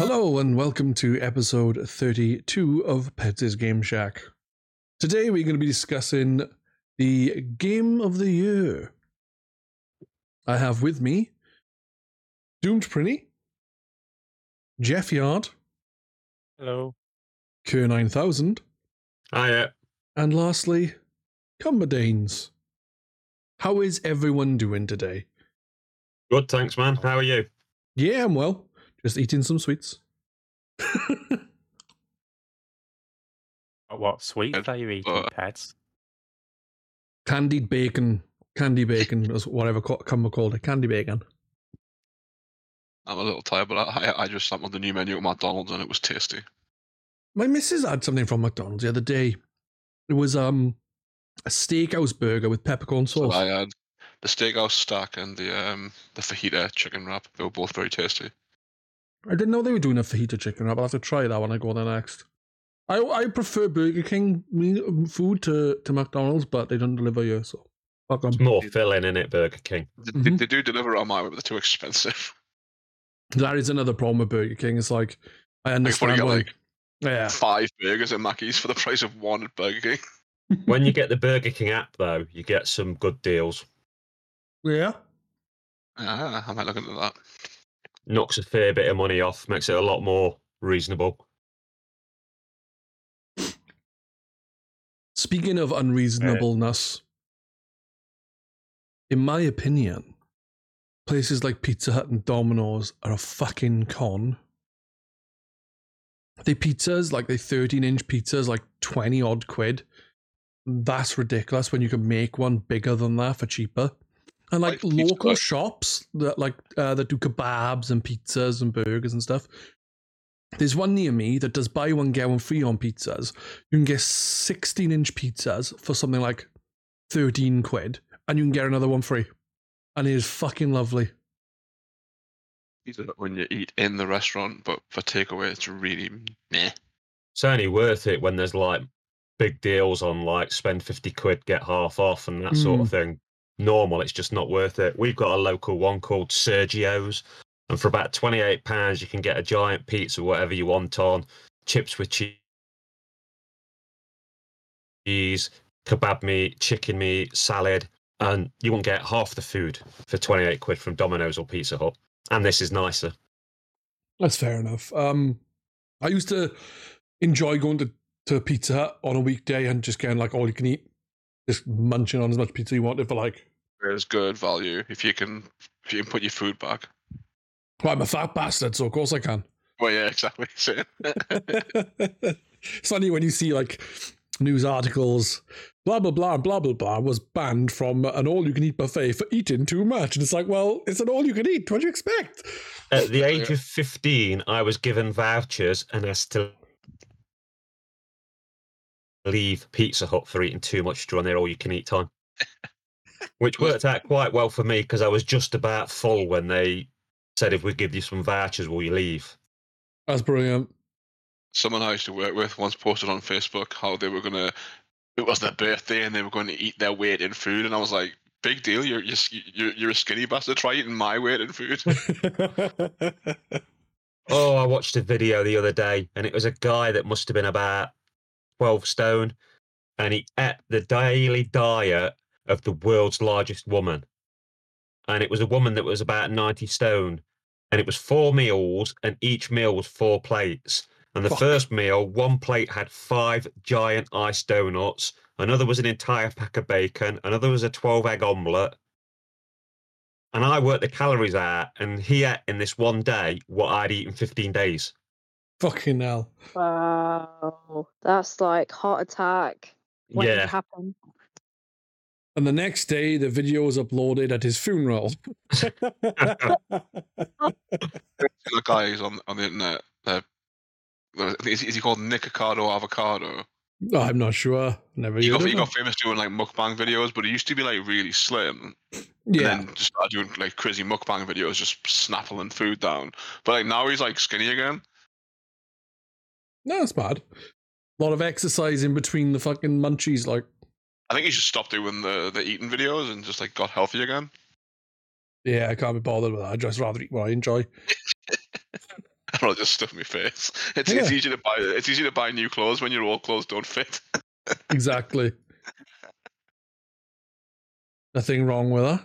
Hello and welcome to episode 32 of Pedz' Game Shack. Today we're going to be discussing the Game of the Year. I have with me Doomed Prinny, Jeff Yard, Hello. Kerr 9000, Hiya. Ah, and lastly, Cumberdanes. How is everyone doing today? Good, thanks, man. How are you? Yeah, I'm well. Just eating some sweets. What sweets are you eating, Uh, Pedz? Candied bacon. Candy bacon, is whatever co- Cumber called it. Candy bacon. I'm a little tired, but I, I just sampled the new menu at McDonald's and it was tasty. My missus had something from McDonald's the other day. It was um a steakhouse burger with peppercorn So sauce. I had the steakhouse stack and the um the fajita chicken wrap. They were both very tasty. I didn't know they were doing a fajita chicken wrap. I'll have to try that when I go there next. I I prefer Burger King me- food to, to McDonald's, but they don't deliver here, so fuck 'em. It's more filling in it, Burger King. They, Mhm. they, they do deliver on my way, but they're too expensive. That is another problem with Burger King. It's like I Like, what do understand you get, like yeah, five burgers at Mackey's for the price of one at Burger King? When you get the Burger King app, though, you get some good deals. yeah. Ah, I might look into that. Knocks a fair bit of money off, makes it a lot more reasonable. Speaking of unreasonableness, in my opinion, places like Pizza Hut and Domino's are a fucking con. They pizzas, like they 13 inch pizzas, like 20 odd quid. That's ridiculous when you can make one bigger than that for cheaper. And like Like local Hut. shops that like uh, that do kebabs and pizzas and burgers and stuff. There's one near me that does buy one get one free on pizzas. You can get 16 inch pizzas for something like 13 quid, and you can get another one free. And it is fucking lovely. Pizza Hut when you eat in the restaurant, but for takeaway, it's really meh. It's only worth it when there's like big deals on like spend 50 quid, get half off, and that sort of thing. Normal, it's just not worth it. We've got a local one called Sergio's, and for about £28, you can get a giant pizza, whatever you want on, chips with cheese, kebab meat, chicken meat, salad, and you won't get half the food for 28 quid from Domino's or Pizza Hut. And this is nicer. That's fair enough. Um, I used to enjoy going to, to Pizza Hut on a weekday and just getting like all you can eat, just munching on as much pizza you wanted for like. There's good value if you can if you can put your food back. Well, I'm a fat bastard, so of course I can. Well, yeah, exactly. It's funny when you see like news articles, blah blah blah blah blah blah was banned from an all-you-can-eat buffet for eating too much, and it's like, well, it's an all-you-can-eat. What do you expect? At the age of 15, I was given vouchers and asked to leave Pizza Hut for eating too much during their all you can eat time. Which worked out quite well for me because I was just about full when they said, if we give you some vouchers, will you leave? That's brilliant. someone I used to work with once posted on Facebook how they were gonna. It was their birthday and they were going to eat their weight in food, and I was like, "Big deal! You're you're you're, you're a skinny bastard. Try eating my weight in food." Oh, I watched a video the other day and it was a guy that must have been about 12 stone and he ate the daily diet of the world's largest woman. And it was a woman that was about 90 stone and it was four meals and each meal was four plates. And the Fuck. first meal, one plate had five giant ice donuts, another was an entire pack of bacon, another was a 12 egg omelette. And I worked the calories out, and he ate in this one day what I'd eaten 15 days. Fucking hell. Wow, that's like heart attack. waiting to Yeah. happen. And the next day, the video was uploaded at his funeral. the guys on on the internet. Uh, is, is he called Nicocado Avocado? Oh, I'm not sure. Never He got he got famous doing like mukbang videos, but he used to be like really slim. Yeah. And then just started doing like crazy mukbang videos, just snapping food down. But like now he's like skinny again. No, that's bad. A lot of exercise in between the fucking munchies. Like, I think he should stop doing the the eating videos and just like got healthy again. yeah, I can't be bothered with that. I'd just rather eat what I enjoy. I'll just stuff my face. It's, it's easy to buy. It's easy to buy new clothes when your old clothes don't fit. exactly. Nothing wrong with that.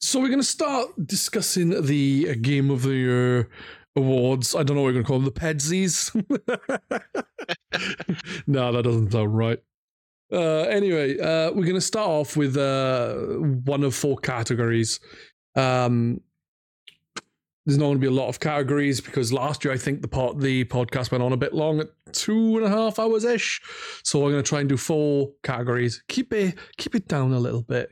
So we're going to start discussing the uh, Game of the Year awards. I don't know what we're going to call them. The Pedzys. no, that doesn't sound right. Uh, anyway, uh, we're going to start off with uh, one of four categories. Um, there's not going to be a lot of categories because last year I think the pod, the podcast went on a bit long at two and a half hours ish. So we're going to try and do four categories. Keep it keep it down a little bit,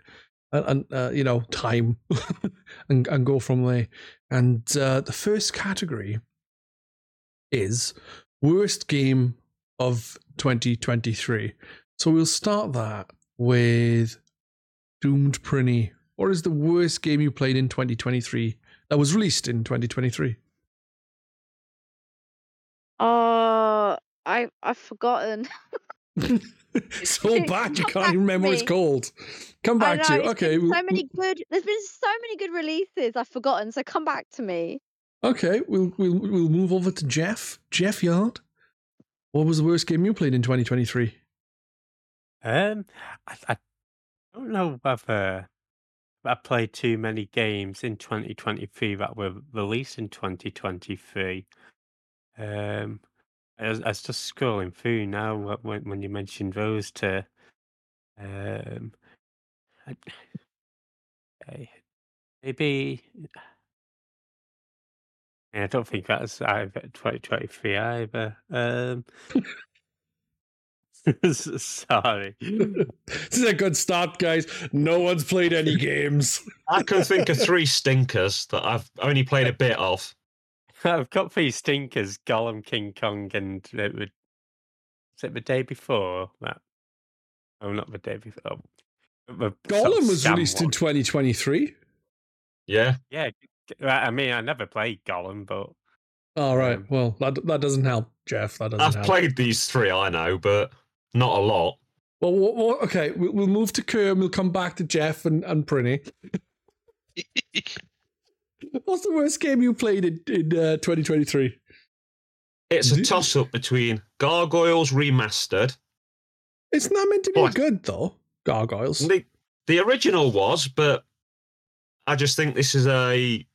and, and uh, you know time, and and go from there. And uh, the first category is worst game of 2023. So we'll start that with Doomed Prinny. What is the worst game you played in 2023 that was released in 2023? Uh, I I've forgotten. so bad you Come can't even remember what it's called. Come back know, to you. Okay. so many good. There's been so many good releases. I've forgotten. So come back to me. Okay, we'll we'll we'll move over to Jeff. Jeff Yard. What was the worst game you played in 2023? Um, I, I don't know whether I played too many games in 2023 that were released in 2023. Um, I was, I was just scrolling through now wh- when when you mentioned those to, um, I, I- maybe. I don't think that's either 2023 either. Um, sorry. this is a good start, guys. No one's played any games. I can think of three stinkers that I've only played a bit of. I've got three stinkers: Gollum, King Kong, and it would. Was it the day before that? Oh, not the day before. Oh, the Gollum was scam released in 2023. Yeah. Yeah, I mean, I never played Gollum, but All right. Um, Well, that that doesn't help, Jeff. That doesn't I've help. played these three, I know, but not a lot. Well, wha- wha- okay. We'll, we'll move to Kerr. and We'll come back to Jeff and and Prinny. What's the worst game you played in in uh, 2023? It's a toss up between Gargoyles Remastered. It's not meant to be What? good though. Gargoyles. The, the original was, but I just think this is a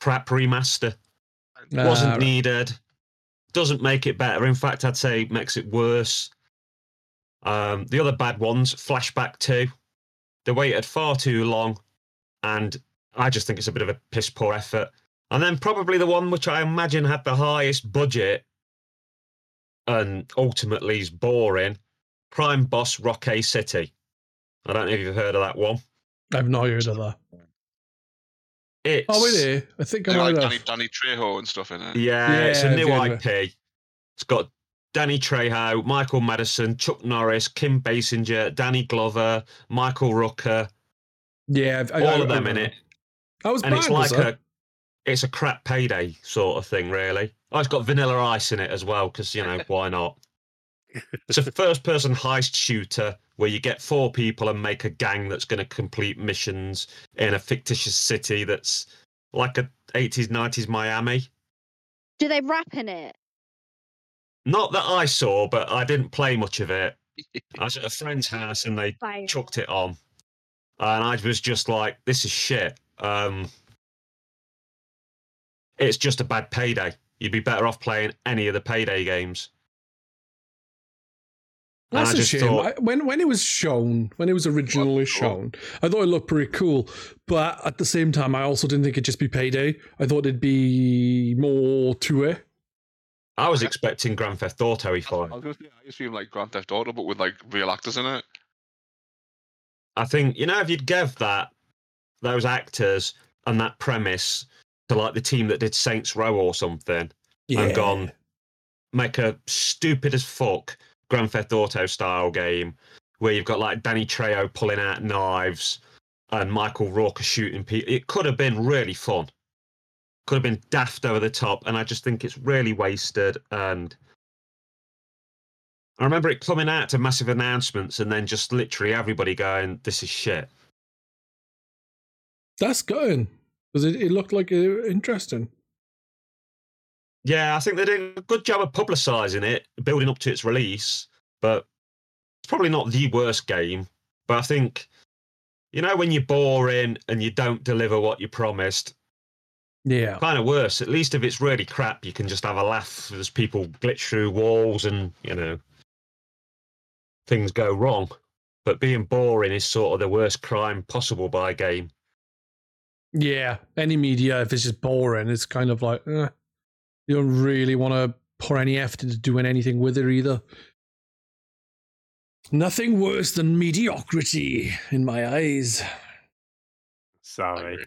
crap remaster. Wasn't Uh, needed. Doesn't make it better. In fact, I'd say it makes it worse. Um, the other bad ones, Flashback 2, they waited far too long, and I just think it's a bit of a piss poor effort. And then probably the one which I imagine had the highest budget and ultimately is boring, Crime Boss Rockay City. I don't know if you've heard of that one. I've not heard of that. It's Oh, wait here. I think I like Danny. Danny Trejo and stuff in it. Yeah, it's a new I've heard IP. It's got Danny Trejo, Michael Madsen, Chuck Norris, Kim Basinger, Danny Glover, Michael Rooker, Yeah, I, all I- of I them in it. That was And it's like it? a it's a crap payday sort of thing, really. Oh, it's got vanilla ice in it as well, because you know, why not? It's a first person heist shooter where you get four people and make a gang that's going to complete missions in a fictitious city that's like a 80s, 90s Miami. Do they rap in it? Not that I saw, but I didn't play much of it. I was at a friend's house and they Fire. chucked it on. And I was just like, this is shit. Um, it's just a bad payday. You'd be better off playing any of the payday games. And That's a shame. thought- I, when when it was shown, when it was originally shown, I thought it looked pretty cool. But at the same time, I also didn't think it'd just be payday. I thought it'd be more to it. I was expecting Grand Theft Auto I E5. was gonna say, I used to be like Grand Theft Auto, but with like real actors in it. I think, you know, if you'd give that, those actors and that premise to like the team that did Saints Row or something, and gone make a stupid as fuck Grand Theft Auto style game where you've got like Danny Trejo pulling out knives and Michael Rooker shooting people. It could have been really fun. Could have been daft over the top, and I just think it's really wasted. And I remember it coming out to massive announcements, and then just literally everybody going, "This is shit." That's going because it, it looked like uh, interesting. Yeah, I think they did a good job of publicising it, building up to its release. But it's probably not the worst game. But I think, you know, when you're boring and you don't deliver what you promised, Yeah. kind of worse. At least if it's really crap, you can just have a laugh as people glitch through walls and, you know, things go wrong. But being boring is sort of the worst crime possible by a game. Yeah. Any media, if it's just boring, it's kind of like, eh, you don't really want to pour any effort into doing anything with it either. Nothing worse than mediocrity in my eyes. Sorry.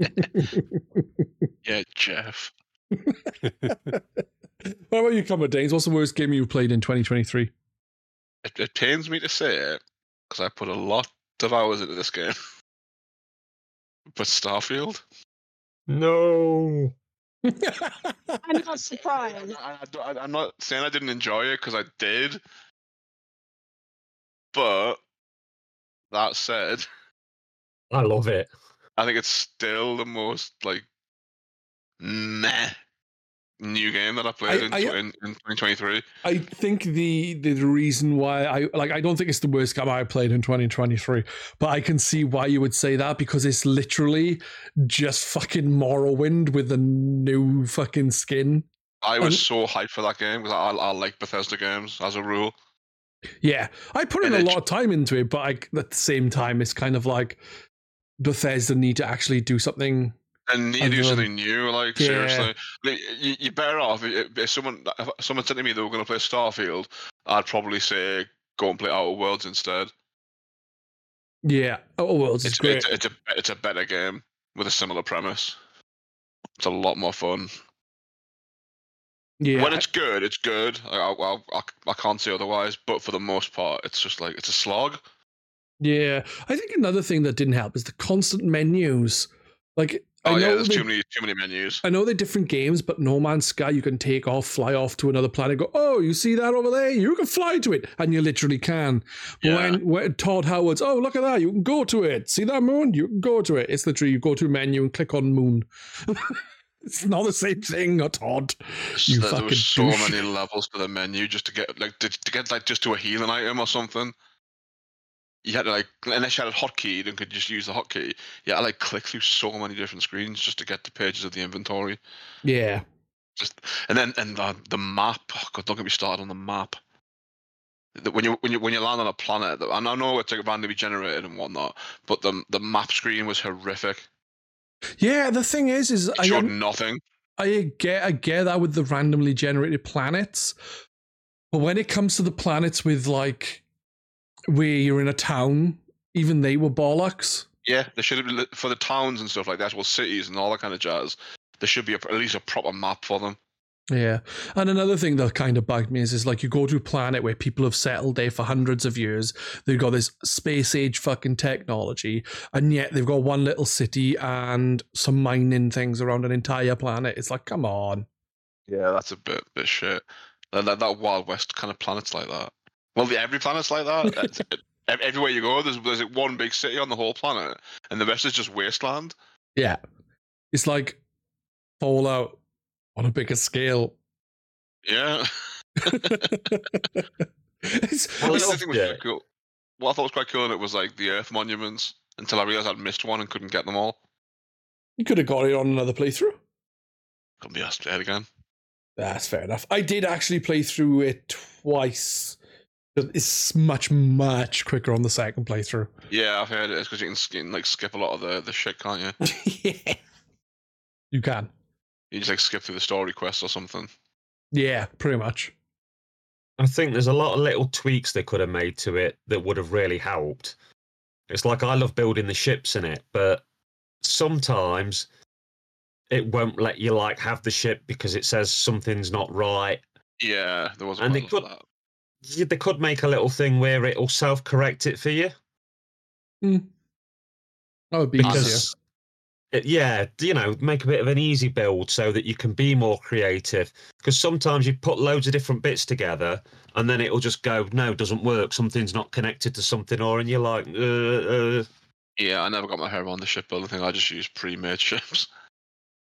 Agree. Yeah, Jeff. what about you, Cumberdanes? What's the worst game you played in 2023? It, it pains me to say it because I put a lot of hours into this game. But Starfield. No. I'm not surprised. I, I, I, am not saying I didn't enjoy it because I did. But that said, I love it. I think it's still the most like meh new game that I played in, I- in, in 2023. I think the the reason why I like I don't think it's the worst game I played in 2023, but I can see why you would say that because it's literally just fucking Morrowind with a new fucking skin. I was And- so hyped for that game because I, I like Bethesda games as a rule. Yeah, I put in a lot of time into it, but I, at the same time, it's kind of like Bethesda need to actually do something. And need to do something new, like Yeah. seriously. Like, you, you're better off if, if someone if someone said to me they were going to play Starfield. I'd probably say go and play Outer Worlds instead. Yeah, oh well, it's, It's great. it's, it's a it's a better game with a similar premise. It's a lot more fun. yeah, When it's good, it's good. I, I, I, I can't say otherwise. But for the most part, it's just like it's a slog. Yeah. I think another thing that didn't help is the constant menus. Like, I Oh know yeah, there's they- too many too many menus. I know they're different games, but No Man's Sky, you can take off, fly off to another planet, go, oh, you see that over there? You can fly to it. And you literally can. Yeah. When, when Todd Howard's, oh, look at that. You can go to it. See that moon? You can go to it. It's literally, you go to a menu and click on moon. it's not the same thing, Todd. You there, there fucking so douche. many levels to the menu just to get like to, to get like just to a healing item or something. You had to like unless you had a hotkey and could just use the hotkey. You had to like click through so many different screens just to get to pages of the inventory. Yeah. Just and then and the, the map. Oh God, don't get me started on the map. The- When you when you when you land on a planet, and I know it's like randomly generated and whatnot, but the the map screen was horrific. Yeah, the thing is, is It I, showed nothing. I get I get that with the randomly generated planets, but when it comes to the planets with like where you're in a town, even they were bollocks. Yeah, they should have been for the towns and stuff like that, well, cities and all that kind of jazz. There should be a, at least a proper map for them. Yeah, and another thing that kind of bugged me is, is like you go to a planet where people have settled there for hundreds of years. They've got this space age fucking technology, and yet they've got one little city and some mining things around an entire planet. It's like, come on. Yeah, that's a bit bit shit. That, that, that Wild West kind of planets like that. Well, the, every planet's like that. It's- it- ev- everywhere you go, there's there's like one big city on the whole planet, and the rest is just wasteland. Yeah, it's like Fallout on a bigger scale. Yeah, It's- Well, it's- other thing was yeah. cool. What I thought was quite cool in it was like the Earth monuments. Until I realized I'd missed one and couldn't get them all. you could have got it on another playthrough. Couldn't be asked dead again. That's fair enough. I did actually play through it twice. It's much, much quicker on the second playthrough. Yeah, I've heard it. It's because you can, you can like skip a lot of the, the shit, can't you? yeah. You can. You just like skip through the story quests or something. Yeah, pretty much. I think there's a lot of little tweaks they could have made to it that would have really helped. It's like I love building the ships in it, but sometimes it won't let you like have the ship because it says something's not right. Yeah, there was And they could- that. Yeah, They could make a little thing where it'll self-correct it for you That would be because it- yeah, you know, make a bit of an easy build so that you can be more creative. Because sometimes you put loads of different bits together and then it'll just go, no, it doesn't work. Something's not connected to something, or and you're like, uh, uh. Yeah, I never got my hair around the shipbuilding thing. I just use pre-made ships.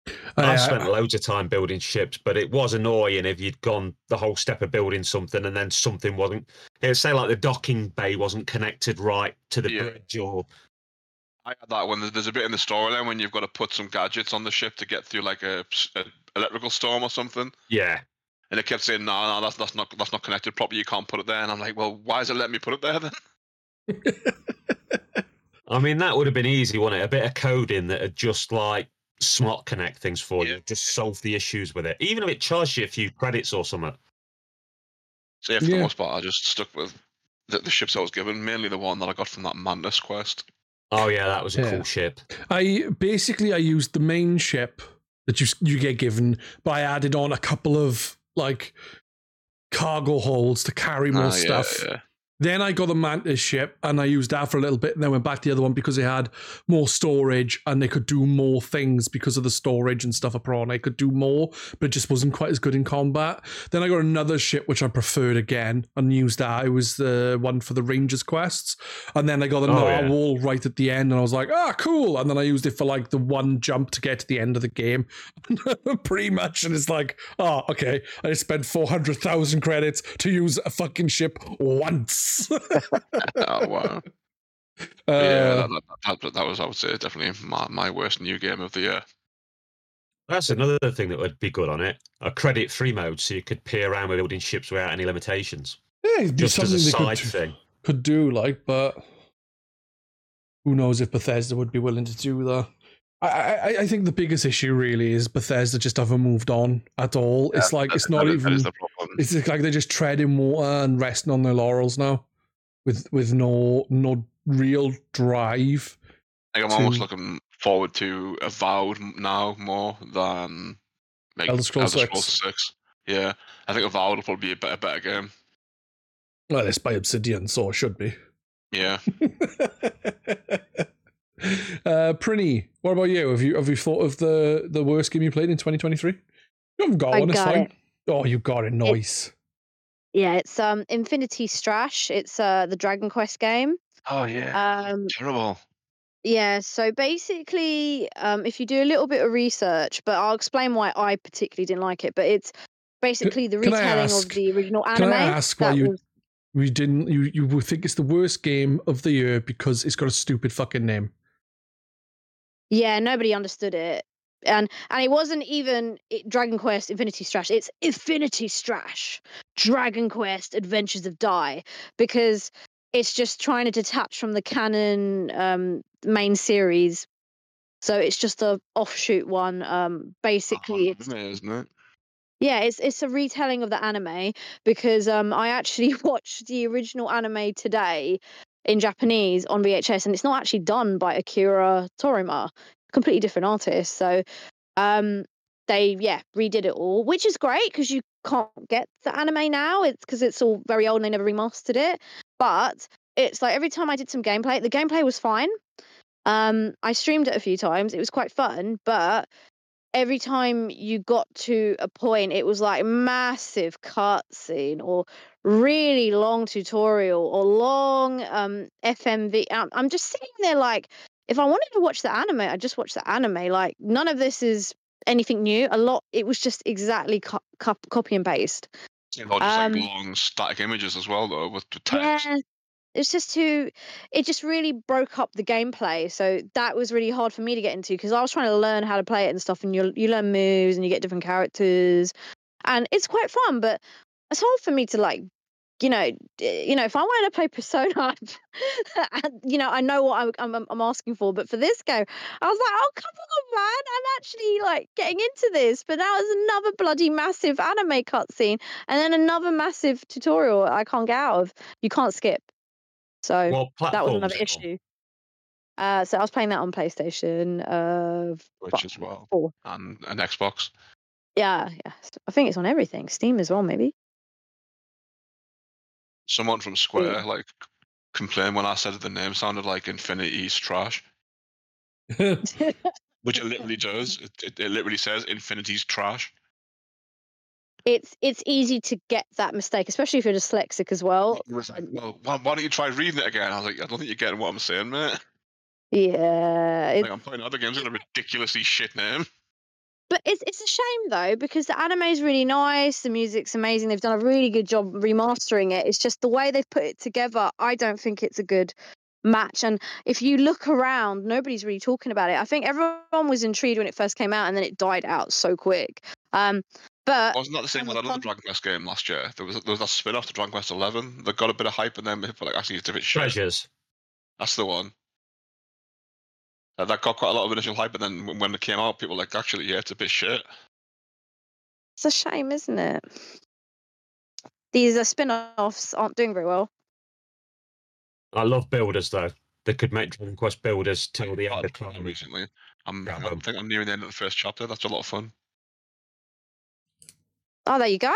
I, I've uh, spent loads of time building ships, but it was annoying if you'd gone the whole step of building something and then something wasn't. It'd say like the docking bay wasn't connected right to the Yeah. bridge, or I had that one. There's- There's a bit in the storyline when you've got to put some gadgets on the ship to get through like a electrical storm or something, yeah, and it kept saying, "No, no, that's that's not that's not connected properly. You can't put it there." And I'm like, "Well, why is it letting me put it there then?" I mean that would have been easy, wouldn't it? A bit of coding that had just like smart connect things for Yeah. you, just solve the issues with it. Even if it charged you a few credits or something. So yeah, for the most part, I just stuck with the, the ships I was given, mainly the one that I got from that Mantis quest. Oh yeah, that was a Yeah. cool ship. I basically I used the main ship that you you get given, but I added on a couple of like cargo holds to carry more Ah, yeah, stuff. Then I got the Mantis ship and I used that for a little bit and then went back to the other one because it had more storage and they could do more things because of the storage and stuff on. I could do more, but it just wasn't quite as good in combat. Then I got another ship which I preferred again and used that. It was the one for the Rangers quests. And then I got the Oh, yeah. narwhal right at the end and I was like, ah, cool. And then I used it for like the one jump to get to the end of the game. Pretty much. And it's like, oh, okay. I spent 400,000 credits to use a fucking ship once. oh wow. Uh, yeah, that, that, that, that was I would say definitely my, my worst new game of the year. That's another thing that would be good on it. A credit free mode, so you could peer around with building ships without any limitations, yeah, just as a side could, thing. could do, like, but who knows if Bethesda would be willing to do that. I, I, think the biggest issue really is Bethesda just haven't moved on at all. it's like it's not even. It's like they're just treading water and resting on their laurels now, with with no no real drive. Like, I'm almost looking forward to Avowed now more than like, Elder Scrolls Six. Yeah, I think Avowed will probably be a better, better game. Well, it's by Obsidian, so it should be. Yeah, uh, Prinny, what about you? Have you have you thought of the the worst game you played in 2023? You haven't got I one. It's got fine. it. Oh, you got it. Nice. Yeah, it's um Infinity Strash. It's uh the Dragon Quest game. Oh yeah, Um terrible. yeah, so basically um if you do a little bit of research, but I'll explain why I particularly didn't like it, but it's basically the retelling ask- of the original anime. Can anime. I ask why you was- you didn't you you would think it's the worst game of the year because it's got a stupid fucking name? Yeah, nobody understood it. And and it wasn't even it, Dragon Quest Infinity Strash. It's Infinity Strash. Dragon Quest Adventures of Dai because it's just trying to detach from the canon um main series. So it's just a offshoot one. Um basically it's Anime, isn't it? yeah, it's it's a retelling of the anime because um I actually watched the original anime today in Japanese on VHS and it's not actually done by Akira Toriyama, completely different artist. So um they yeah redid it all, which is great because you can't get the anime now. It's because it's all very old and they never remastered it. But it's like every time I did some gameplay, the gameplay was fine. Um, I streamed it a few times. It was quite fun, but every time you got to a point, it was like massive cutscene or really long tutorial or long um FMV. I'm, I'm just sitting there like, if I wanted to watch the anime, I just watch the anime. Like none of this is anything new. A lot. It was just exactly co- co- copy and paste. All just Um, like long static images as well, though, with the text. Yeah. It's just too, it just really broke up the gameplay. So that was really hard for me to get into because I was trying to learn how to play it and stuff. And you you learn moves and you get different characters, and it's quite fun. But it's hard for me to like, you know, eh, you know, if I wanted to play Persona, you know, I know what I'm, I'm I'm asking for. But for this game, I was like, oh come on, man, I'm actually like getting into this. But now it's another bloody massive anime cutscene, and then another massive tutorial I can't get out of. You can't skip. So platform? that was another issue. Uh, so I was playing that on PlayStation. Uh, Which fu- as well, four. and an Xbox. Yeah, yeah. I think it's on everything. Steam as well, maybe. Someone from Square like complained when I said that the name sounded like Infinity's trash, which it literally does. It, it, it literally says Infinity's trash. It's it's easy to get that mistake, especially if you're dyslexic as well. He was like, "Well, why, why don't you try reading it again?" I was like, "I don't think you're getting what I'm saying, mate. Yeah, it, Like, I'm playing other games with a ridiculously shit name." But it's it's a shame though because the anime is really nice, the music's amazing. They've done a really good job remastering it. It's just the way they've put it together. I don't think it's a good match. And if you look around, nobody's really talking about it. I think everyone was intrigued when it first came out, and then it died out so quick. Um, but Wasn't that the same with another fun- Dragon Quest game last year? There was there was that spin off to Dragon Quest Eleven that got a bit of hype, and then people were like, actually, it's a bit shit. Treasures. That's the one. Uh, that got quite a lot of initial hype, and then when- when it came out, people were like, actually, yeah, it's a bit shit. it's a shame, isn't it? These uh, spin-offs aren't doing very well. I love builders though. They could make Dragon Quest builders till the end of played them time. recently. I'm, Yeah, I well- think I'm nearing the end of the first chapter. That's a lot of fun. Oh, there you go.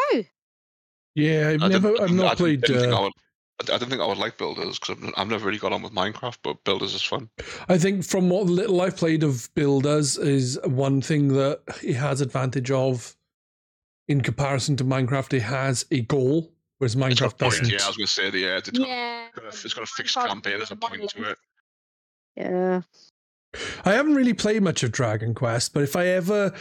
Yeah, I've I never, I I've didn't- I played. didn't think I Uh, would- I d- I didn't think I would like builders because I've, I've never really got on with Minecraft, but builders is fun. I think from what little I've played of Builders is one thing that it has advantage of in comparison to Minecraft. It has a goal, whereas Minecraft got a point, doesn't. yeah, I was going to say the uh, it's got, Yeah. got a, it's got a fixed Minecraft campaign. There's a point to it. Yeah. I haven't really played much of Dragon Quest, but if I ever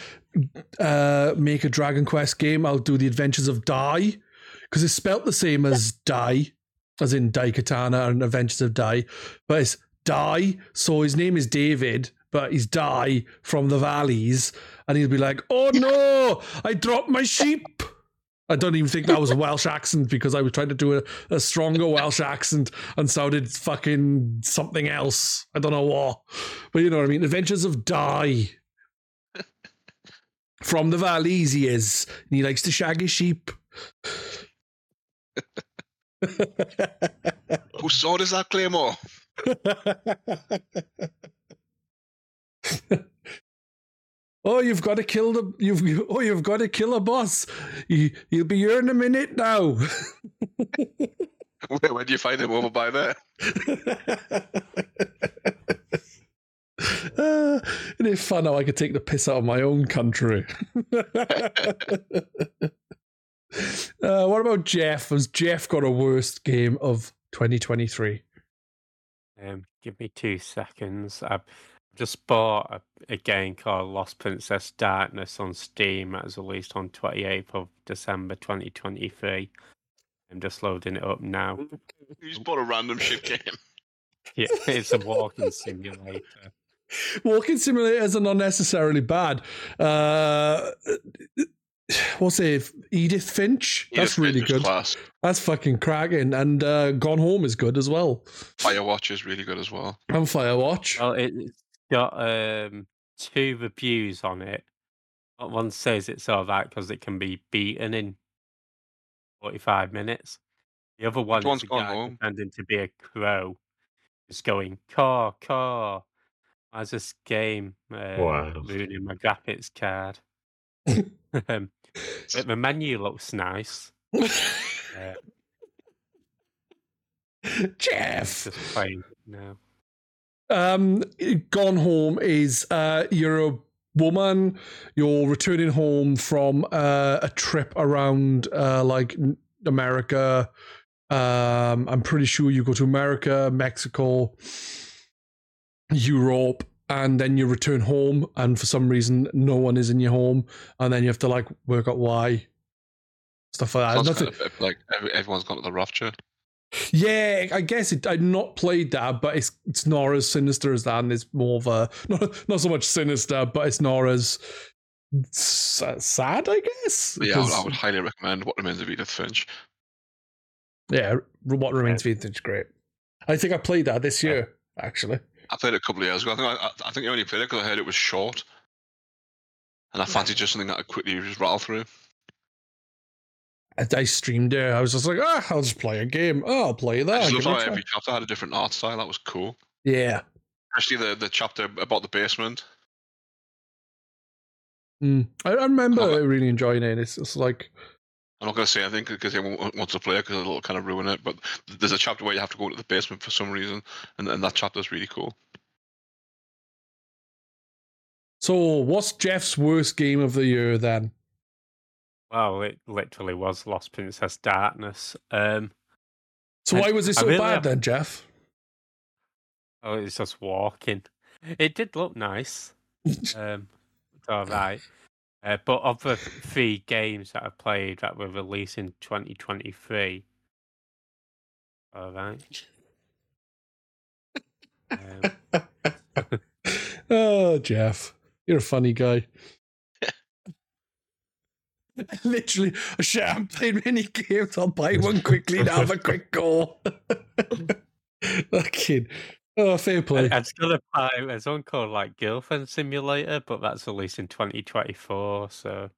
uh, make a Dragon Quest game, I'll do the Adventures of Dai because it's spelt the same as Dai, as in Dai Katana and Adventures of Dai, but it's Dai. So his name is David, but he's Dai from the valleys, and he'll be like, "Oh no, I dropped my sheep." I don't even think that was a Welsh accent because I was trying to do a, a stronger Welsh accent and sounded fucking something else. I don't know what. But you know what I mean? Adventures of Dai. From the valleys, he is. And he likes to shag his sheep. Whose sword is that, Claymore? oh, you've got to kill the you've oh you've got to kill a boss. You, you'll be here in a minute now. Where, where do you find him over by there? uh, isn't it fun how I could take the piss out of my own country? uh, what about Jeff? Has Jeff got a worst game of 2023? Um, give me two seconds. I've just bought a, a game called Lost Princess Darkness on Steam. It was released on 28th of December 2023. I'm just loading it up now. You just bought a random shit game. Yeah, it's a walking simulator. Walking simulators are not necessarily bad. Uh, what's it? Edith Finch? That's really Finch good. Class. That's fucking cracking. And uh, Gone Home is good as well. Firewatch is really good as well. And Firewatch. Well, it- it's got um, two reviews on it. One says it's all right because it can be beaten in 45 minutes. The other one one's is a Gone guy Home? pretending to be a crow. It's going, caw, caw. Why's this game uh, Wow. ruining my graphics card? um, but the menu looks nice. Uh, Jeff. just playing now. Um gone home is uh you're a woman you're returning home from uh, a trip around uh like america. Um i'm pretty sure you go to america mexico europe and then you return home and for some reason no one is in your home and then you have to like work out why. Stuff like that. Nothing- kind of like everyone's gone to the rapture. Yeah, I guess it, I've not played that, but it's it's not as sinister as that, and it's more of a not not so much sinister, but it's not as s- sad, I guess. Yeah, I would, I would highly recommend What Remains of Edith Finch. yeah, what remains of Edith Finch, great. I think I played that this Yeah. year, actually. I played it a couple of years ago. I think I, I, I think I only played it because I heard it was short, and I fancied just something that I could quickly just rattle through. I, I streamed it. I was just like, ah, I'll just play a game. Oh, I'll play that. just give loved it a how every chapter had a different art style. That was cool. Yeah. Especially the, the chapter about the basement. Mm. I, I remember Love it. really enjoying it. It's, it's like, I'm not going to say anything because everyone wa- wants to play it because it'll kind of ruin it. But there's a chapter where you have to go into the basement for some reason, and, and that chapter's really cool. so what's Jeff's worst game of the year then? Well, it literally was Lost Princess Darkness. Um, So why was it so really bad have- then, Jeff? oh, it's just walking. It did look nice. Um, it's all right. Uh, but of the three games that I played that were released in 2023, all right. Um, oh, Jeff, you're a funny guy. Literally, shit, I'm playing mini games. I'll buy one quickly and have a quick go. Fucking, oh, fair play. I, I just got to buy. There's one called like Girlfriend Simulator, but that's released in 2024. So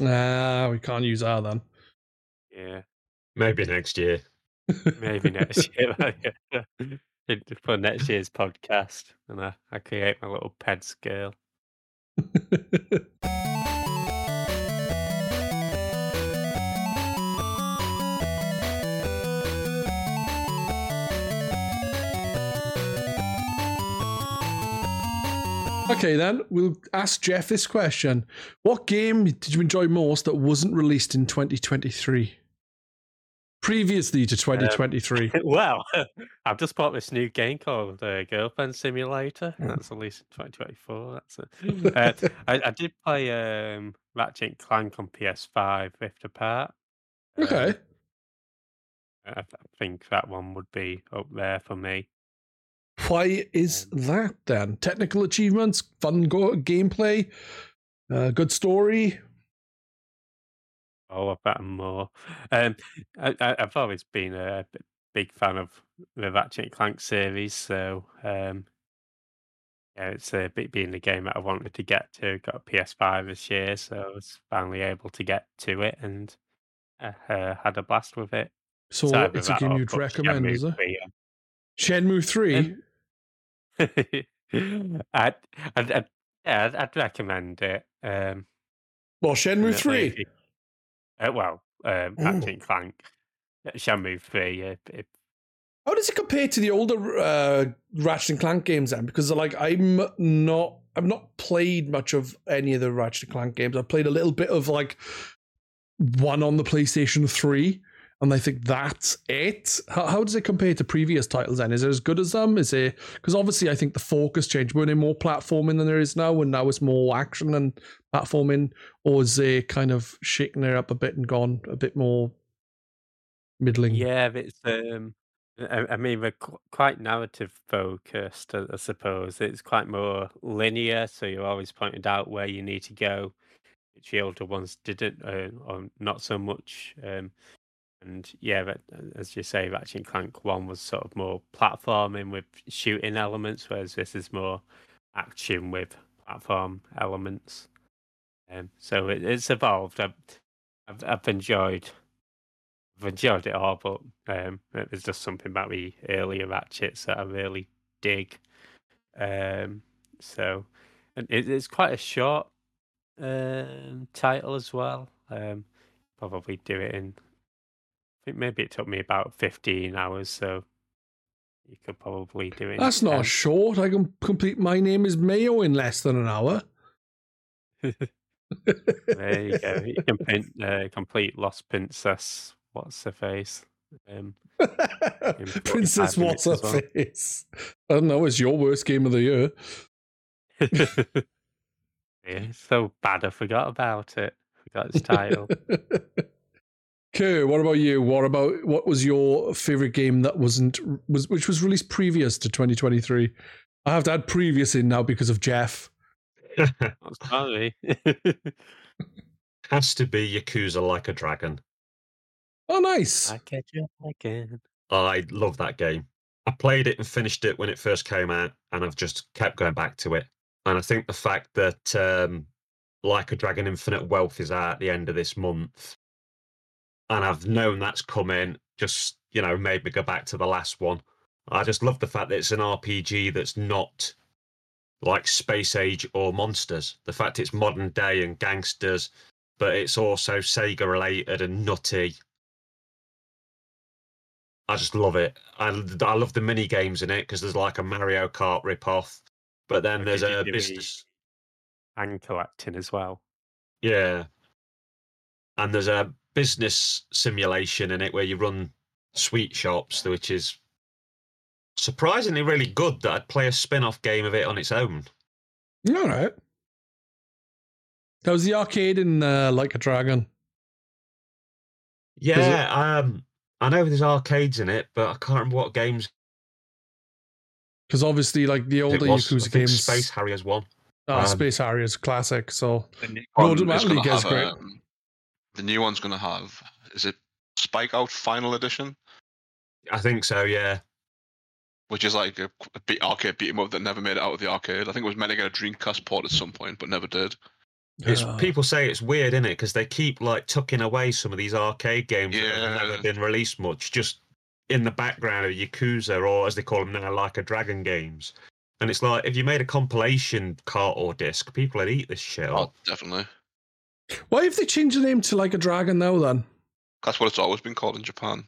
Nah, we can't use that then. yeah, Maybe next year. maybe next year. For next year's podcast, and I, I create my little ped scale. Okay, then we'll ask Jeff this question: What game did you enjoy most that wasn't released in 2023? Previously to 2023. well, I've just bought this new game called the uh, Girlfriend Simulator. That's released in 2024. That's it. Uh, I, I did play um, Ratchet and Clank on PS5 Rift Apart. Um, okay. I, I think that one would be up there for me. Why is Um, that then? Technical achievements, fun go- gameplay, uh, good story. Oh, that and more. Um, I, I've always been a big fan of the Ratchet and Clank series, so um, yeah, it's uh, be- being the game that I wanted to get to. Got a PS5 this year, so I was finally able to get to it and uh, had a blast with it. So So it's a game you'd recommend, is it? 3, Shenmue 3. um, I'd, I'd, I'd, yeah, I'd, I'd recommend it. Um, well, Shenmue 3. Uh, well, um. Ratchet and Clank, uh, Shenmue 3. Uh, it, How does it compare to the older uh, Ratchet and Clank games then? Because like I'm not, I've not played much of any of the Ratchet and Clank games. I've played a little bit of like one on the PlayStation 3, and I think that's it. How, how does it compare to previous titles then? Is it as good as them? Is it because obviously I think the focus changed. We're in more platforming than there is now, and now it's more action and platforming, or is it kind of shaking it up a bit and gone a bit more middling? yeah, it's. Um, I, mean, we're quite narrative focused, I, I suppose. It's quite more linear, so you're always pointed out where you need to go, which the older ones didn't, uh, or not so much. Um, and yeah, but uh, as you say, Ratchet Clank One was sort of more platforming with shooting elements, whereas this is more action with platform elements. Um, so it, it's evolved. I've, I've I've enjoyed I've enjoyed it all, but um, there's just something about the earlier Ratchets that I really dig. Um, so, and it, it's quite a short um, title as well. Um, probably do it in. I think maybe it took me about 15 hours, so you could probably do it. That's not 10. short. I can complete My Name is Mayo in less than an hour. There you go. You can print, uh, complete Lost Princess. What's her face? Um, Princess What's Her well. Face. I don't know, it's your worst game of the year. yeah, so bad I forgot about it. Forgot its title. Kerr, what about you? What about what was your favorite game that wasn't was which was released previous to 2023? I have to add previous in now because of Jeff. I'm sorry. Has to be Yakuza Like a Dragon. Oh, nice. I catch you again. I love that game. I played it and finished it when it first came out, and I've just kept going back to it. And I think the fact that um, Like a Dragon Infinite Wealth is out at the end of this month, and I've known that's coming, just you know, made me go back to the last one. I just love the fact that it's an RPG that's not like Space Age or Monsters. The fact it's modern day and gangsters, but it's also Sega related and nutty. I just love it. I, I love the mini games in it because there's like a Mario Kart rip off, but then there's a business. And collecting as well. Yeah. And there's a business simulation in it where you run sweet shops, which is surprisingly really good that I'd play a spin off game of it on its own. All right. That was the arcade in uh, Like a Dragon. Yeah, um, I know there's arcades in it, but I can't remember what games Because obviously, like the older was. I Yakuza think games, Space Harriers one. oh, um, Space Harriers classic. So The new- Road One to is Battle League is great. um, the new one's going to have, is it Spike Out Final Edition? I think so. Yeah, Which is like a, a beat, arcade beat 'em up that never made it out of the arcade. I think it was meant to get a Dreamcast port at some point, but never did. it's uh, people say it's weird, is it? Because they keep like tucking away some of these arcade games that have Yeah. never been released much, just in the background of Yakuza or as they call them now, like a Dragon games. And it's like if you made a compilation cart or disc, people would eat this shit Oh, definitely. Why have they changed the name to Like a Dragon now? Then That's what it's always been called in Japan. I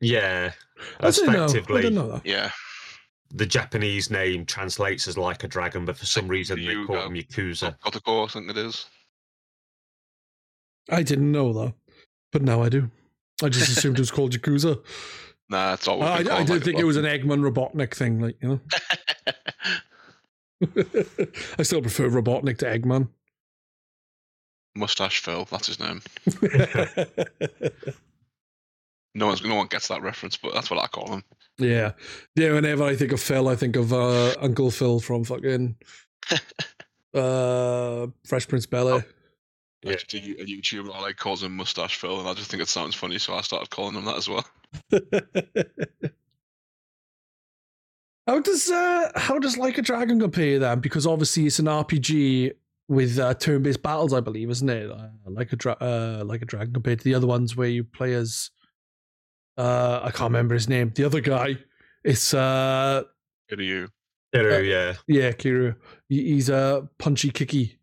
Yeah, didn't know. I effectively, didn't know that. Yeah. the Japanese name translates as like a dragon, but for some reason they call Ryuga. them Yakuza. Kotoko, I think it is. I didn't know though, but now I do. I just assumed it was called Yakuza. Nah, it's always I, been I called did like think it was an Eggman Robotnik thing, like you know. I still prefer Robotnik to Eggman. Mustache Phil, that's his name. No one's no one gets that reference, but that's what I call him. yeah, yeah. Whenever I think of Phil, I think of uh, Uncle Phil from fucking uh, Fresh Prince Bel Air. Yeah. Actually, a YouTuber I like calls him Mustache Phil, and I just think it sounds funny, so I started calling him that as well. how does uh, how does Like a Dragon compare then? Because obviously it's an RPG with uh, turn-based battles, I believe, isn't it? Uh, like a dra- uh, like a dragon compared to the other ones where you play as uh, I can't remember his name. The other guy, it's uh, Who do you? Kiryu, Uh, yeah. yeah, Kiryu. He- He's a uh, punchy kicky.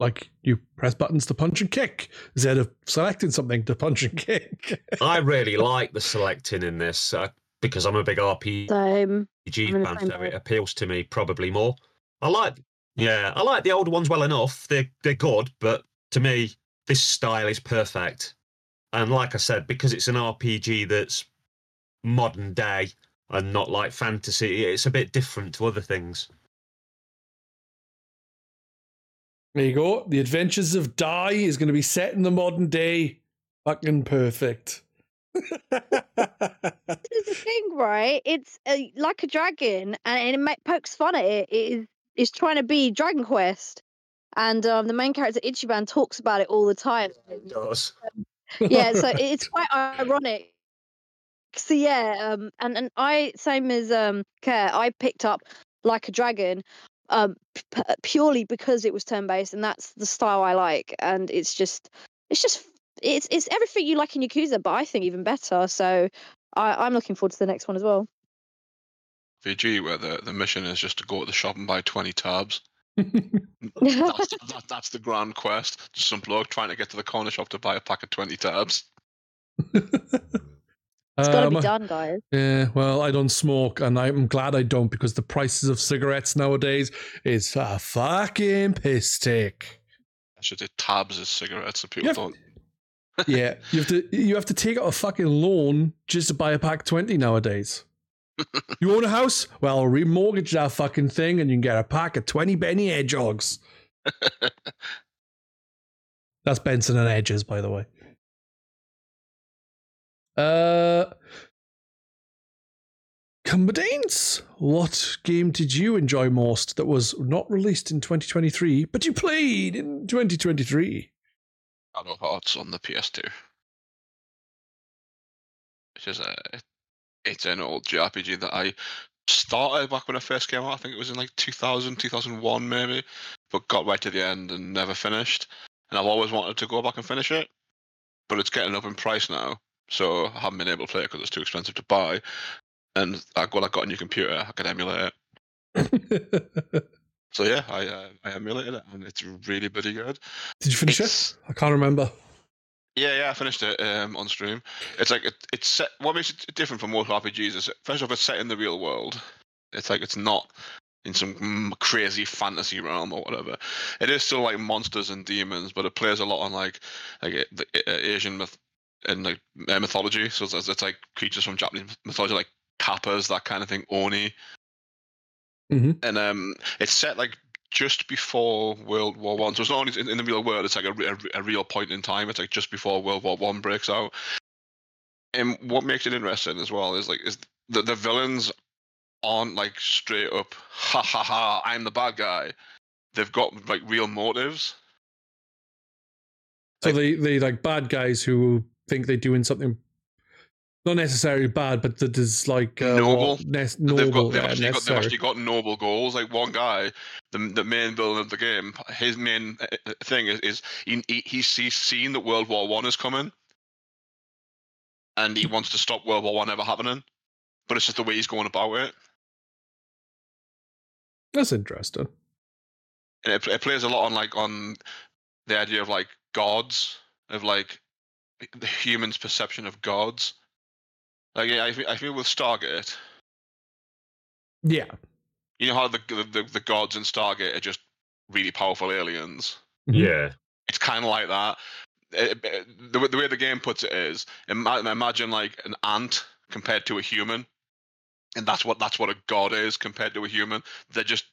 Like you press buttons to punch and kick instead of selecting something to punch and kick. I really like the selecting in this uh, because I'm a big RPG Same. I'm fan, so it appeals to me probably more. I like, yeah, I like the older ones well enough. They're they're good, but to me, this style is perfect. And like I said, because it's an RPG that's modern day and not like fantasy, it's a bit different to other things. There you go. The Adventures of Dai is going to be set in the modern day. Fucking perfect. This is the thing, right? It's uh, like a dragon, and it pokes fun at it. It is is trying to be Dragon Quest, and um, the main character Ichiban talks about it all the time. It does. yeah, so it's quite ironic. So yeah, um, and and I same as um, Care, I picked up like a dragon, um, p- purely because it was turn based, and that's the style I like, and it's just, it's just, it's it's everything you like in Yakuza, but I think even better. So I, I'm looking forward to the next one as well. VG, where the, the mission is just to go to the shop and buy 20 tabs. that's, that, that's the grand quest. Just some bloke trying to get to the corner shop to buy a pack of 20 tabs. It's got to Um, be done, guys. Yeah, well, I don't smoke, and I'm glad I don't because the prices of cigarettes nowadays is a fucking piss take. I should say tabs as cigarettes, so people Yeah. don't. yeah, you have to you have to take out a fucking loan just to buy a pack twenty nowadays. you own a house? Well, remortgage that fucking thing, and you can get a pack of twenty Benny Hedgehogs. That's Benson and Edges, by the way. Uh, Cumberdanes, what game did you enjoy most that was not released in 2023, but you played in 2023? Shadow Hearts on the PS2. Which is a it's an old JRPG that I started back when I first came out. I think it was in like 2000, 2001 maybe, but got right to the end and never finished. And I've always wanted to go back and finish it, but it's getting up in price now, so I haven't been able to play it because it's too expensive to buy. And like, well, I got a new computer, I could emulate it. So yeah, I uh, I emulated it, and it's really pretty good. Did you finish it? I can't remember. Yeah, yeah, I finished it um, on stream. It's like it, it's set. What makes it different from most RPGs is first off, it's set in the real world. It's like it's not in some mm, crazy fantasy realm or whatever. It is still like monsters and demons, but it plays a lot on like like uh, the uh, Asian myth and like uh, mythology. So it's, it's like creatures from Japanese mythology, like kappas, that kind of thing, oni. Mhm. And um, it's set like just before World War One. So it's not only in, the real world; it's like a, a, a real point in time. It's like just before World War One breaks out. And what makes it interesting as well is like is the the villains aren't like straight up ha ha ha I'm the bad guy. They've got like real motives. So Like- they they like bad guys who think they're doing something not necessarily bad, but that is like uh, Noble. ne- they've got they've yeah, actually got they've actually got noble goals. Like one guy, the the main villain of the game, his main uh, uh, thing is is he, he he's he's seen that World War One is coming, and he wants to stop World War One ever happening. But it's just the way he's going about it, That's interesting. and it, it plays a lot on like on the idea of like gods, of like the human's perception of gods. Like I feel, I feel with Stargate, Yeah, you know how the the, the gods in Stargate are just really powerful aliens. Mhm. Yeah. it's kind of like that. It- it- the, way- the way the game puts it is, ima- imagine like an ant compared to a human, and that's what that's what a god is compared to a human. They're just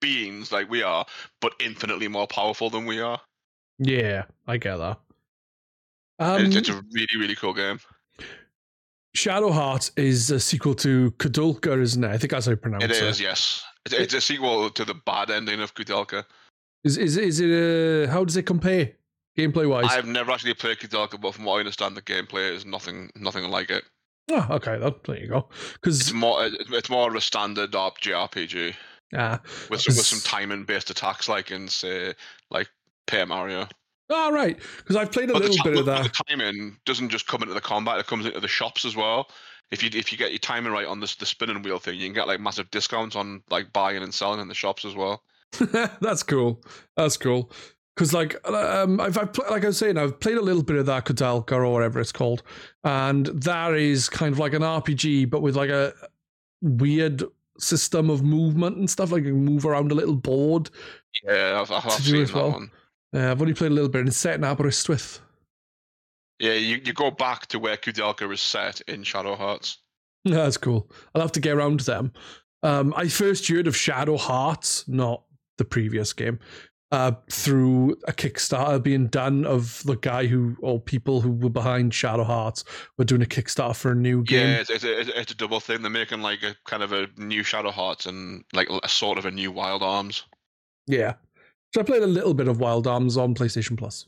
beings like we are, but infinitely more powerful than we are. yeah, I get that. Um, it's, it's a really really cool game. Shadow Heart is a sequel to Koudelka, isn't it? I think that's how you pronounce It it. is, yes. It's, it's a sequel to the bad ending of Koudelka. Is is is it? Uh, how does it compare gameplay wise? I've never actually played Koudelka, but from what I understand, the gameplay is nothing nothing like it. Oh, okay, there you go. Because It's more it's it's more of a standard JRPG. ah, with some, with some timing based attacks like in say like Paper Mario. All right. Because I've played a But little bit of that. the timing doesn't just come into the combat; it comes into the shops as well. If you if you get your timing right on this the spinning wheel thing, you can get like massive discounts on like buying and selling in the shops as well. That's cool. That's cool. Because like um, I've, I've pl- like I was saying, I've played a little bit of that Koudelka or whatever it's called, and that is kind of like an RPG, but with like a weird system of movement and stuff. Like you move around a little board. Yeah, I've, I've To seen that well. one. Uh, I've only played a little bit. and It's set in Aberystwyth. Yeah, you, you go back to where Koudelka is set in Shadow Hearts. That's cool. I'll have to get around to them. Um, I first heard of Shadow Hearts, not the previous game, uh, through a Kickstarter being done of the guy who or people who were behind Shadow Hearts were doing a Kickstarter for a new game. Yeah, it's, it's a- it's a double thing. They're making like a kind of a new Shadow Hearts and like a sort of a new Wild Arms. Yeah. So I played a little bit of Wild Arms on PlayStation Plus.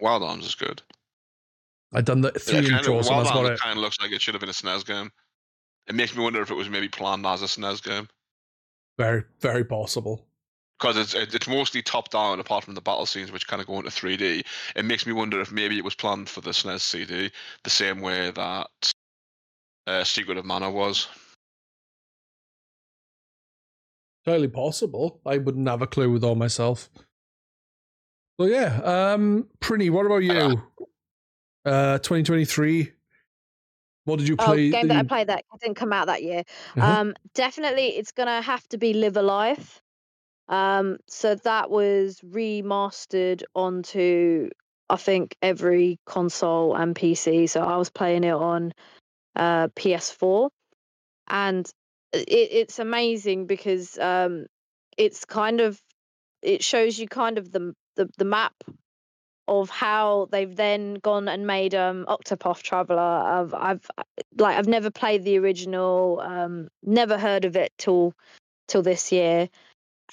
Wild Arms is good. I'd done the three Yeah, of- intros, and Wild Arms it. kind of looks like it should have been a SNES game. It makes me wonder if it was maybe planned as a SNES game Very, very possible. because it's it's mostly top down apart from the battle scenes which kind of go into 3D. It makes me wonder if maybe it was planned for the SNES CD the same way that uh, Secret of Mana was. Totally possible. I wouldn't have a clue with all myself. So yeah, um, Prinny, what about you? Uh, 2023. What did you Oh, play? game that I played that didn't come out that year. Uh-huh. Um, definitely, it's gonna have to be Live A Live. Um, so that was remastered onto I think every console and PC. So I was playing it on uh, PS4, and it, it's amazing because um, it's kind of it shows you kind of the the, the map of how they've then gone and made um Octopath Traveler. I've I've like I've never played the original, um, never heard of it till till this year,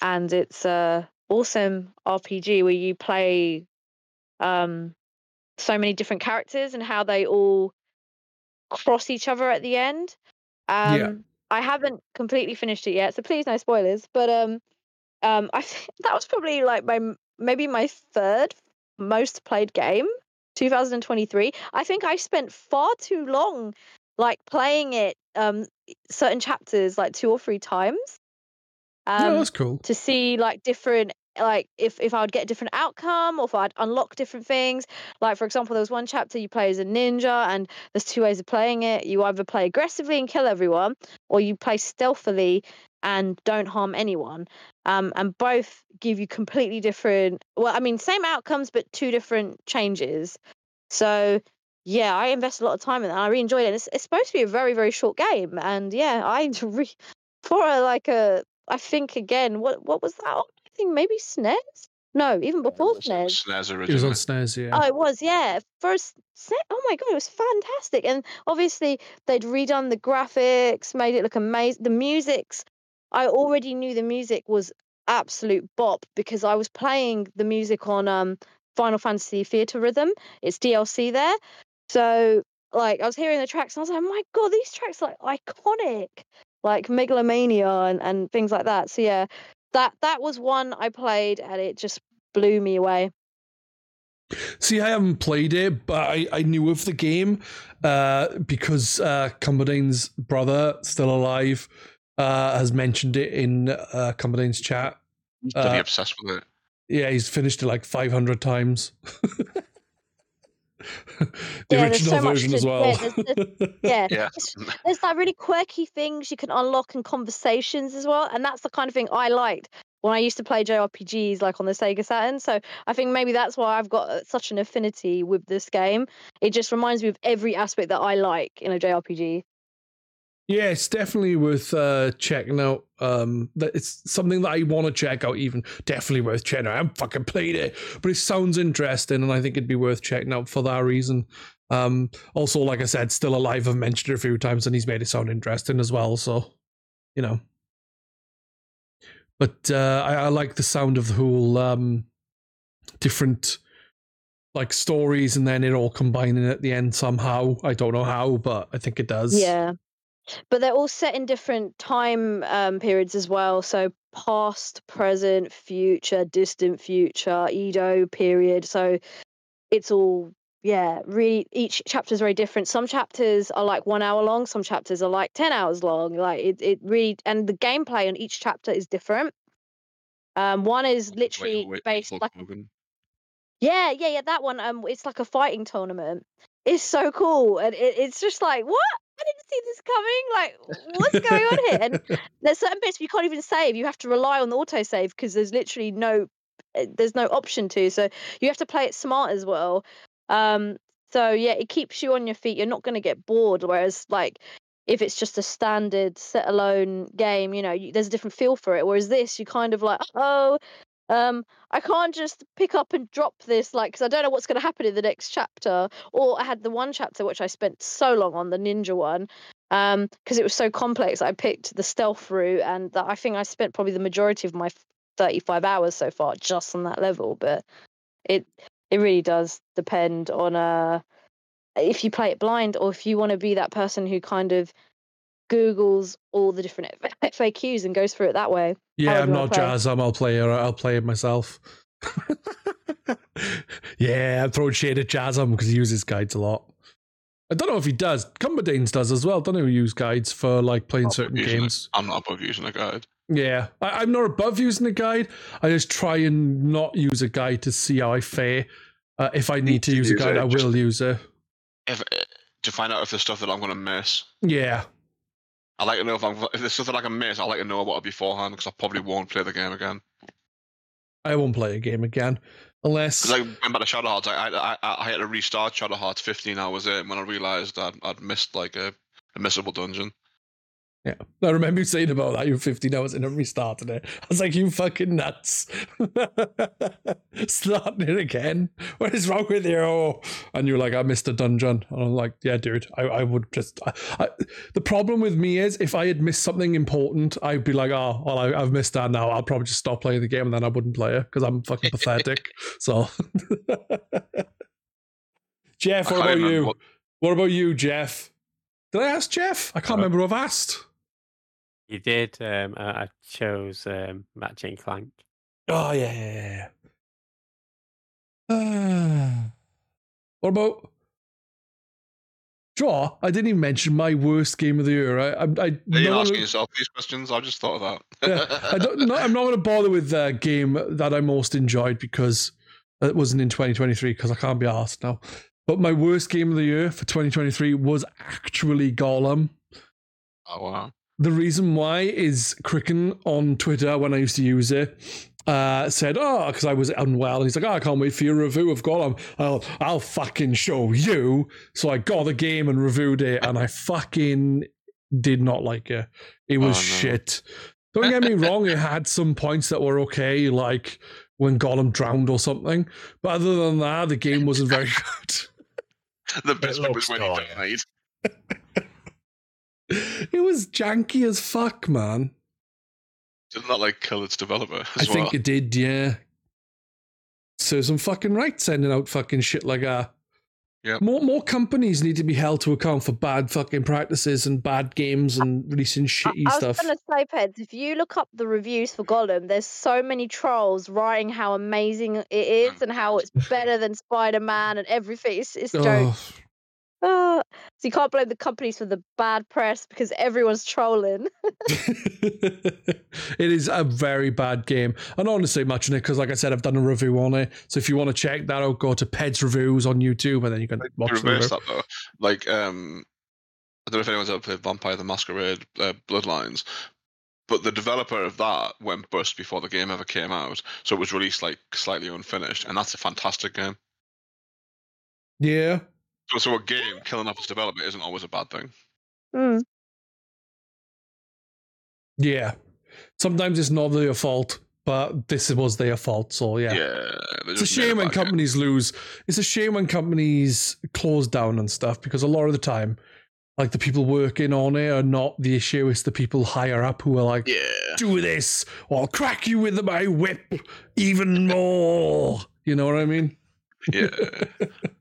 and it's a awesome RPG where you play um so many different characters and how they all cross each other at the end. Um, Yeah. I haven't completely finished it yet, so please no spoilers. But um, um, I think that was probably like my maybe my third most played game, 2023. I think I spent far too long like playing it um certain chapters like two or three times. yeah, Um, that's cool. to see like different like if if I would get a different outcome or if I'd unlock different things. Like for example, there was one chapter you play as a ninja and there's two ways of playing it. You either play aggressively and kill everyone, or you play stealthily and don't harm anyone. Um, and both give you completely different well, I mean same outcomes but two different changes. So yeah, I invested a lot of time in that. I really enjoyed it. It's, it's supposed to be a very, very short game. And yeah, I re- for a, like a I think again, what what was that think maybe SNES. No, even before It was SNES. SNES It was originally. on SNES, yeah. Oh, it was, yeah. First, se- oh my god, it was fantastic. And obviously, they'd redone the graphics, made it look amazing. The music's, I already knew the music was absolute bop because I was playing the music on um Final Fantasy Theatrhythm. It's DLC there, so like I was hearing the tracks and I was like, oh my god, these tracks are like iconic, like Megalomania and and things like that. So yeah, that that was one I played and it just blew me away. See, I haven't played it, but I, I knew of the game uh, because uh, Cumberdane's brother, still alive, uh, has mentioned it in uh, Cumberdane's chat. He's pretty Uh, obsessed with it. yeah, he's finished it like 500 times. the Yeah, there's original so version as well. yeah, there's- Yeah, Yeah. it's- there's that really quirky things you can unlock in conversations as well, and that's the kind of thing I liked when I used to play JRPGs like on the Sega Saturn. So I think maybe that's why I've got uh, such an affinity with this game. It just reminds me of every aspect that I like in a JRPG. Yeah, it's definitely worth uh, checking out. Um, that it's something that I want to check out. Even definitely worth checking out. I haven't fucking played it, but it sounds interesting, and I think it'd be worth checking out for that reason. Um, also, like I said, still alive. I've mentioned it a few times, and he's made it sound interesting as well. So, you know. But uh, I, I like the sound of the whole um, different like stories, and then it all combining at the end somehow. I don't know how, but I think it does. Yeah. But they're all set in different time um, periods as well. So past, present, future, distant future, Edo period. So it's all yeah, really each chapter is very different. Some chapters are like one hour long, some chapters are like ten hours long. Like it, it really and the gameplay on each chapter is different. Um, one is literally Wait, wait, based like Hogan. yeah, yeah, yeah. That one, um, it's like a fighting tournament. It's so cool, and it, it's just like, what? I didn't see this coming. Like, what's going on here? And there's certain bits you can't even save. You have to rely on the autosave because there's literally no, uh, there's no option to. So you have to play it smart as well. Um, so yeah, it keeps you on your feet. You're not going to get bored. Whereas like if it's just a standard set alone game, you know, you, there's a different feel for it. Whereas this, you kind of like, oh, um, I can't just pick up and drop this, like, because I don't know what's going to happen in the next chapter. Or I had the one chapter which I spent so long on, the ninja one, um, because it was so complex. I picked the stealth route, and that I think I spent probably the majority of my 35 hours so far just on that level. But it it really does depend on uh if you play it blind or if you want to be that person who kind of googles all the different FAQs and goes through it that way. Yeah, I'm do you wanna not play? Jazz. I'll play it. I'll play it myself. yeah, I'm throwing shade at Jazam because he uses guides a lot. I don't know if he does. Cumberdanes does as well. Don't know who use guides for like playing Not certain using it. games. I'm not above using a guide. Yeah, I, I'm not above using a guide. I just try and not use a guide to see how I fare. Uh, if I need to use a guide, it, I just- will use it. If uh, to find out if there's stuff that I'm gonna miss. Yeah, I like to know if I'm if there's something I can miss. I like to know about it beforehand because I probably won't play the game again. I won't play a game again unless. Because like went back to Shadow Hearts, I, I I I had to restart Shadow Hearts 15 hours in when I realized that I'd missed like a, a missable dungeon. Yeah. I remember you saying about that. you're 15 hours in and restarted it. I was like, you fucking nuts. Starting it again. What is wrong with you? And you're like, I missed a dungeon. And I'm like, yeah, dude, I, I would just. I, I, the problem with me is if I had missed something important, I'd be like, oh, well, I, I've missed that now. I'll probably just stop playing the game and then I wouldn't play it because I'm fucking pathetic. So. Jeff, what about you? what- What about you, Jeff? Did I ask Jeff? I can't Uh, remember who I've asked. You did. Um, I, I chose um, Ratchet and Clank. Oh yeah, yeah, yeah. Uh, what about draw? I didn't even mention my worst game of the year. I, I, I Are you no, asking no, yourself these questions? I just thought of that. Yeah, I don't, no, I'm not going to bother with the game that I most enjoyed because it wasn't in 2023 because I can't be asked now. But my worst game of the year for 2023 was actually Gollum. oh wow. The reason why is Cricken on Twitter when I used to use it uh, said, "Oh, because I was unwell." And he's like, oh, "I can't wait for your review of Gollum. I'll, I'll fucking show you." So I got the game and reviewed it, and I fucking did not like it. It was Oh, no. shit. Don't get me wrong, it had some points that were okay, like when Gollum drowned or something. But other than that, the game wasn't very good. The best bit looks was when he died. it was janky as fuck, man. Didn't that like kill its developer I well? think it did, yeah. So some fucking right sending out fucking shit like that. Yeah. More more companies need to be held to account for bad fucking practices and bad games and releasing I, shitty I was gonna say, Pedz, if you look up the reviews for Gollum, there's so many trolls writing how amazing it is mm. and how it's better than Spider Man and everything. It's, it's a joke. Oh, Ah, so you can't blame the companies for the bad press because everyone's trolling. it is a very bad game. And honestly, much in it because, like I said, I've done a review on it. So if you want to check that out, go to Pedz Reviews on YouTube, and then you can to watch the review. reverse that though, like um, I don't know if anyone's ever played Vampire the Masquerade uh, Bloodlines, but the developer of that went bust before the game ever came out, so it was released like slightly unfinished, and that's a fantastic game. Yeah, So, so a game killing off its developer isn't always a bad thing. Mm. yeah. Sometimes it's not their fault, but this was their fault. So yeah. Yeah, It's a shame when bad game. companies lose. It's a shame when companies close down and stuff because a lot of the time, like the people working on it are not the issue. It's the people higher up who are like, Yeah, do this or I'll crack you with my whip even more. You know what I mean? yeah.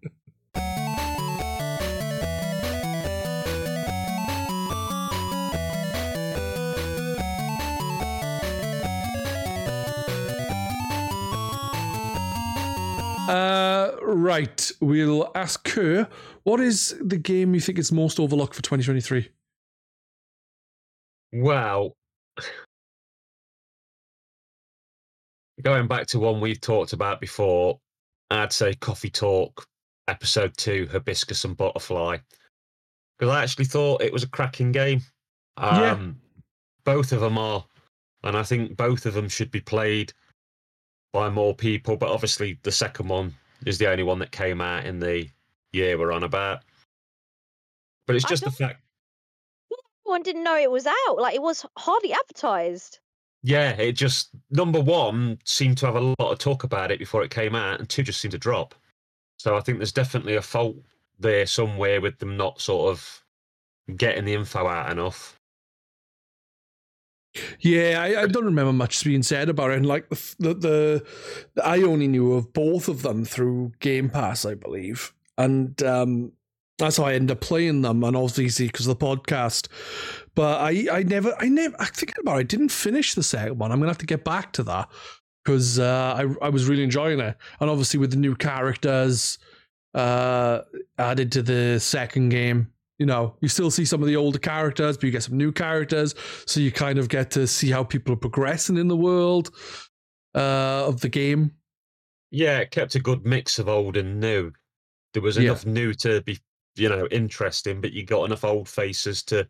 Uh, right. We'll ask her. what is the game you think is most overlooked for 2023? Well, going back to one we've talked about before, I'd say Coffee Talk, episode two, Hibiscus and Butterfly. Because I actually thought it was a cracking game. Um, Yeah. Both of them are. And I think both of them should be played by more people. But obviously, the second one is the only one that came out in the year we're on about. But it's just the fact Everyone didn't know it was out. Like it was hardly advertised. Yeah, it just number one seemed to have a lot of talk about it before it came out, and two just seemed to drop. So I think there's definitely a fault there somewhere with them not sort of getting the info out enough. Yeah, I, I don't remember much being said about it. And like the, the, the, I only knew of both of them through Game Pass, I believe, and um, that's how I ended up playing them. And obviously because of the podcast, but I, I never, I never, I thinking about it, I didn't finish the second one. I'm gonna have to get back to that because uh, I, I was really enjoying it, and obviously with the new characters uh, added to the second game. You know, you still see some of the older characters, but you get some new characters so you kind of get to see how people are progressing in the world uh, of the game. Yeah, it kept a good mix of old and new. There was Yeah. enough new to be, you know, interesting, but you got enough old faces to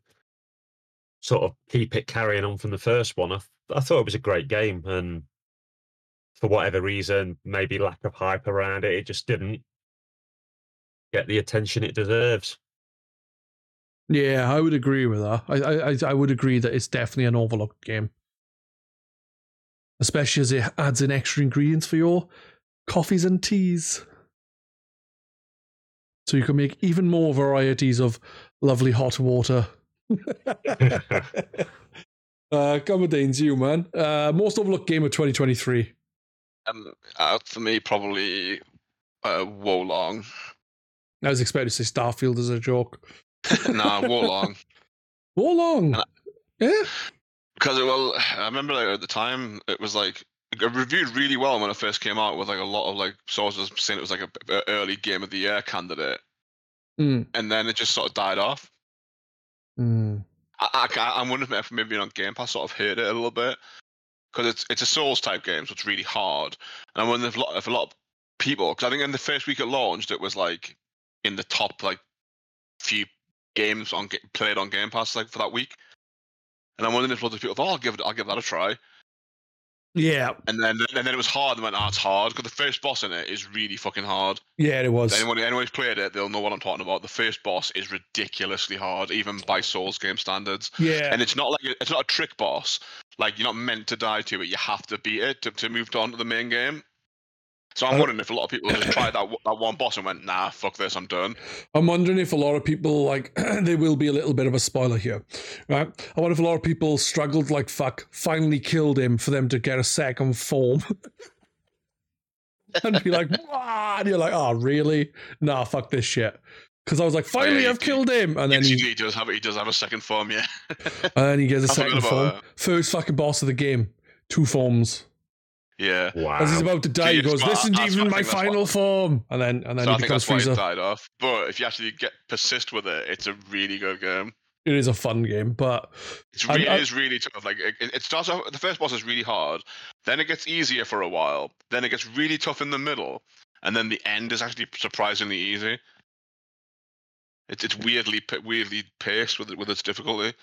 sort of keep it carrying on from the first one. I, I thought it was a great game, and for whatever reason, maybe lack of hype around it, it just didn't get the attention it deserves. Yeah, I would agree with that. I, I I- I would agree that it's definitely an overlooked game, especially as it adds in extra ingredients for your coffees and teas. So you can make even more varieties of lovely hot water. uh, Cumberdanes you, man. Uh, most overlooked game of 2023. Um, uh, for me, probably uh, Wolong. I was expecting to say Starfield as a joke. nah, Wolong. How long? And Yeah. Because it, well, I remember like, at the time it was like it reviewed really well when it first came out, with like a lot of like sources saying it was like a, a early game of the year candidate, Mm. and then it just sort of died off. Mm. I, I, I'm wondering if maybe on Game Pass sort of hurt it a little bit because it's it's a Souls type game, so it's really hard. And I wonder if a lot, if a lot of people, because I think in the first week it launched, it was like in the top like few games on played on Game Pass like for that week. And I'm wondering if lots of people thought, oh, I'll give it, I'll give that a try. Yeah. And then and then it was hard, and went, oh, it's hard because the first boss in it is really fucking hard. Yeah, it was. Anyone anyone who's played it, they'll know what I'm talking about. The first boss is ridiculously hard, even by Souls game standards Yeah. and it's not like it's not a trick boss. Like you're not meant to die to it. You have to beat it to, to move on to the main game. So I'm wondering if a lot of people just tried that that one boss and went, "Nah, fuck this, I'm done." I'm wondering if a lot of people like there will be a little bit of a spoiler here, right? I wonder if a lot of people struggled like fuck, finally killed him for them to get a second form. and be like, what? And you're like, oh really? Nah, fuck this shit. Because I was like, oh, finally yeah, I've killed him, and then He, he he does have he does have a second form, yeah. and then he gets a I second form. that. First fucking boss of the game, two forms. Yeah. Wow. As he's about to die, he goes, well, "This isn't even what my final what- form," and then and then So he I think becomes that's why Frieza. it died off. But if you actually get persist with it, it's a really good game. It is a fun game, but It's I- I- it is really tough. Like it, it starts off. The first boss is really hard. Then it gets easier for a while. Then it gets really tough in the middle, and then the end is actually surprisingly easy. It's it's weirdly weirdly paced with with its difficulty.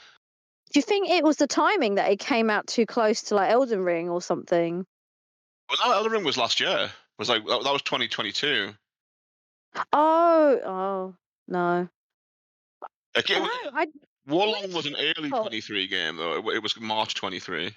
Do you think it was the timing that it came out too close to like Elden Ring or something? Well, no, Elden Ring was last year. Was like that, that was 2022. Oh, oh no. Like, it, I, Wolong was an early Oh. 23 game though. It, it was March 23.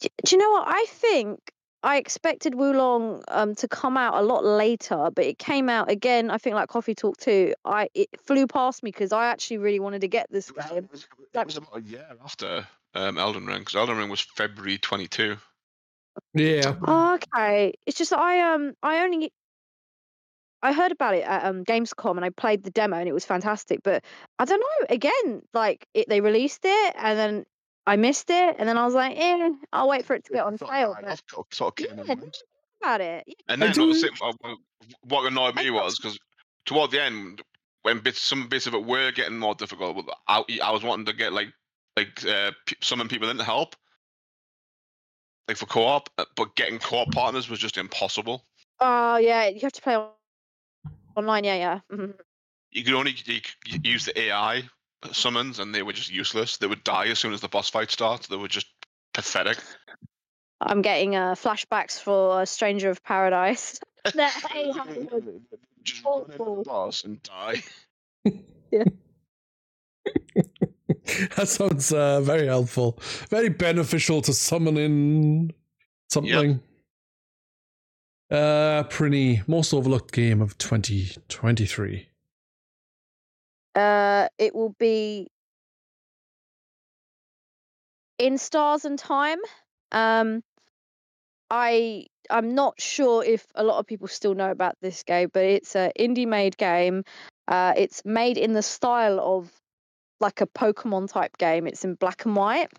d- do you know what? I think I expected Wolong um to come out a lot later, but it came out again. I think like Coffee Talk too. I it flew past me because I actually really wanted to get this game. it was- was about a year after um, Elden Ring because Elden Ring was February 22. Yeah, Oh, okay, it's just that I um I only I heard about it at um Gamescom and I played the demo and it was fantastic. But I don't know. Again, like it, they released it and then I missed it and then I was like, eh, I'll wait for it to get on sale. But off, sort of- sort of Yeah, and no. went. about it. Yeah. And then what, was do- it, uh, what annoyed me was because toward the end, when bits some bits of it were getting more difficult, I, I was wanting to get like like uh, p- summon people in to help, like for co-op, uh, but getting co-op partners was just impossible. Oh yeah, you have to play online. Yeah, yeah. mhm. You could only you could use the AI summons, and they were just useless. They would die as soon as the boss fight starts. They were just pathetic. I'm getting uh, flashbacks for uh, Stranger of Paradise. Just run into the boss and die. that sounds uh, very helpful, very beneficial to summoning something. Uh, Prinny, most overlooked game of 2023. Uh, it will be in Stars and Time. Um, I I'm not sure if a lot of people still know about this game, but it's a indie made game. Uh, it's made in the style of like a Pokemon type game. It's in black and white.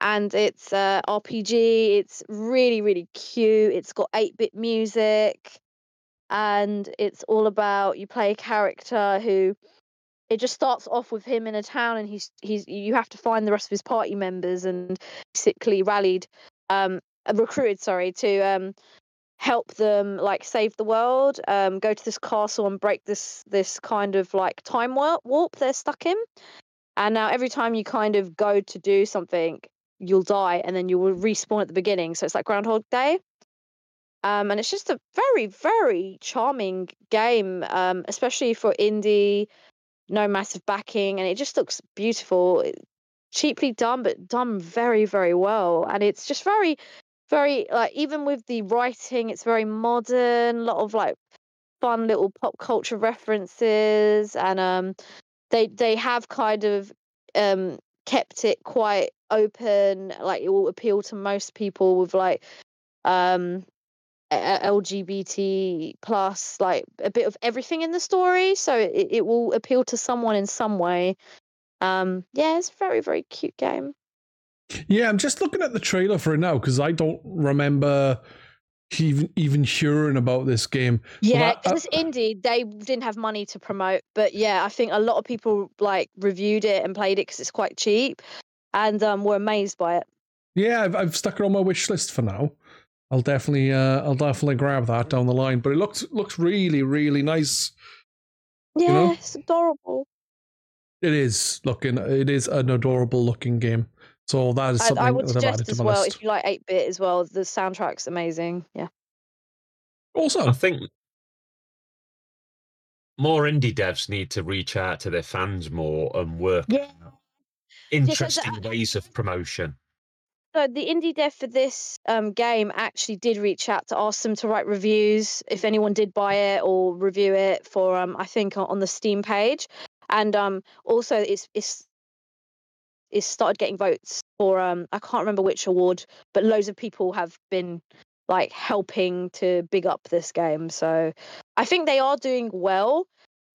And it's uh, RPG. It's really, really cute. It's got 8 bit music. And it's all about you play a character who it just starts off with him in a town and he's he's you have to find the rest of his party members and basically rallied um recruited sorry to um help them like save the world um go to this castle and break this this kind of like time warp they're stuck in. And now every time you kind of go to do something you'll die and then you will respawn at the beginning. So it's like groundhog day. Um and it's just a very very charming game um especially for indie no massive backing and it just looks beautiful. Cheaply done but done very very well. And it's just very very like even with the writing it's very modern a lot of like fun little pop culture references and um they they have kind of um kept it quite open like it will appeal to most people with like um LGBT plus like a bit of everything in the story, so it, it will appeal to someone in some way. Um, yeah, it's very very cute game. Yeah, I'm just looking at the trailer for it now because I don't remember even even hearing about this game. Yeah, I- 'cause it's indie. They didn't have money to promote, but yeah, I think a lot of people like reviewed it and played it because it's quite cheap, and um, were amazed by it. Yeah, I've, I've stuck it on my wish list for now. I'll definitely, uh, I'll definitely grab that down the line. But it looks looks really, really nice. Yeah, know? it's adorable. It is looking, it is an adorable looking game. So that is I, something I would I've added suggest as well list. if you like eight bit as well. The soundtrack's amazing. Yeah. Also, I think more indie devs need to reach out to their fans more and work Yeah. out interesting I- ways of promotion. so the indie dev for this um, game actually did reach out to ask them to write reviews if anyone did buy it or review it for um, I think on the Steam page, and um, also it's it's it's started getting votes for um I can't remember which award, but loads of people have been like helping to big up this game. So I think they are doing well.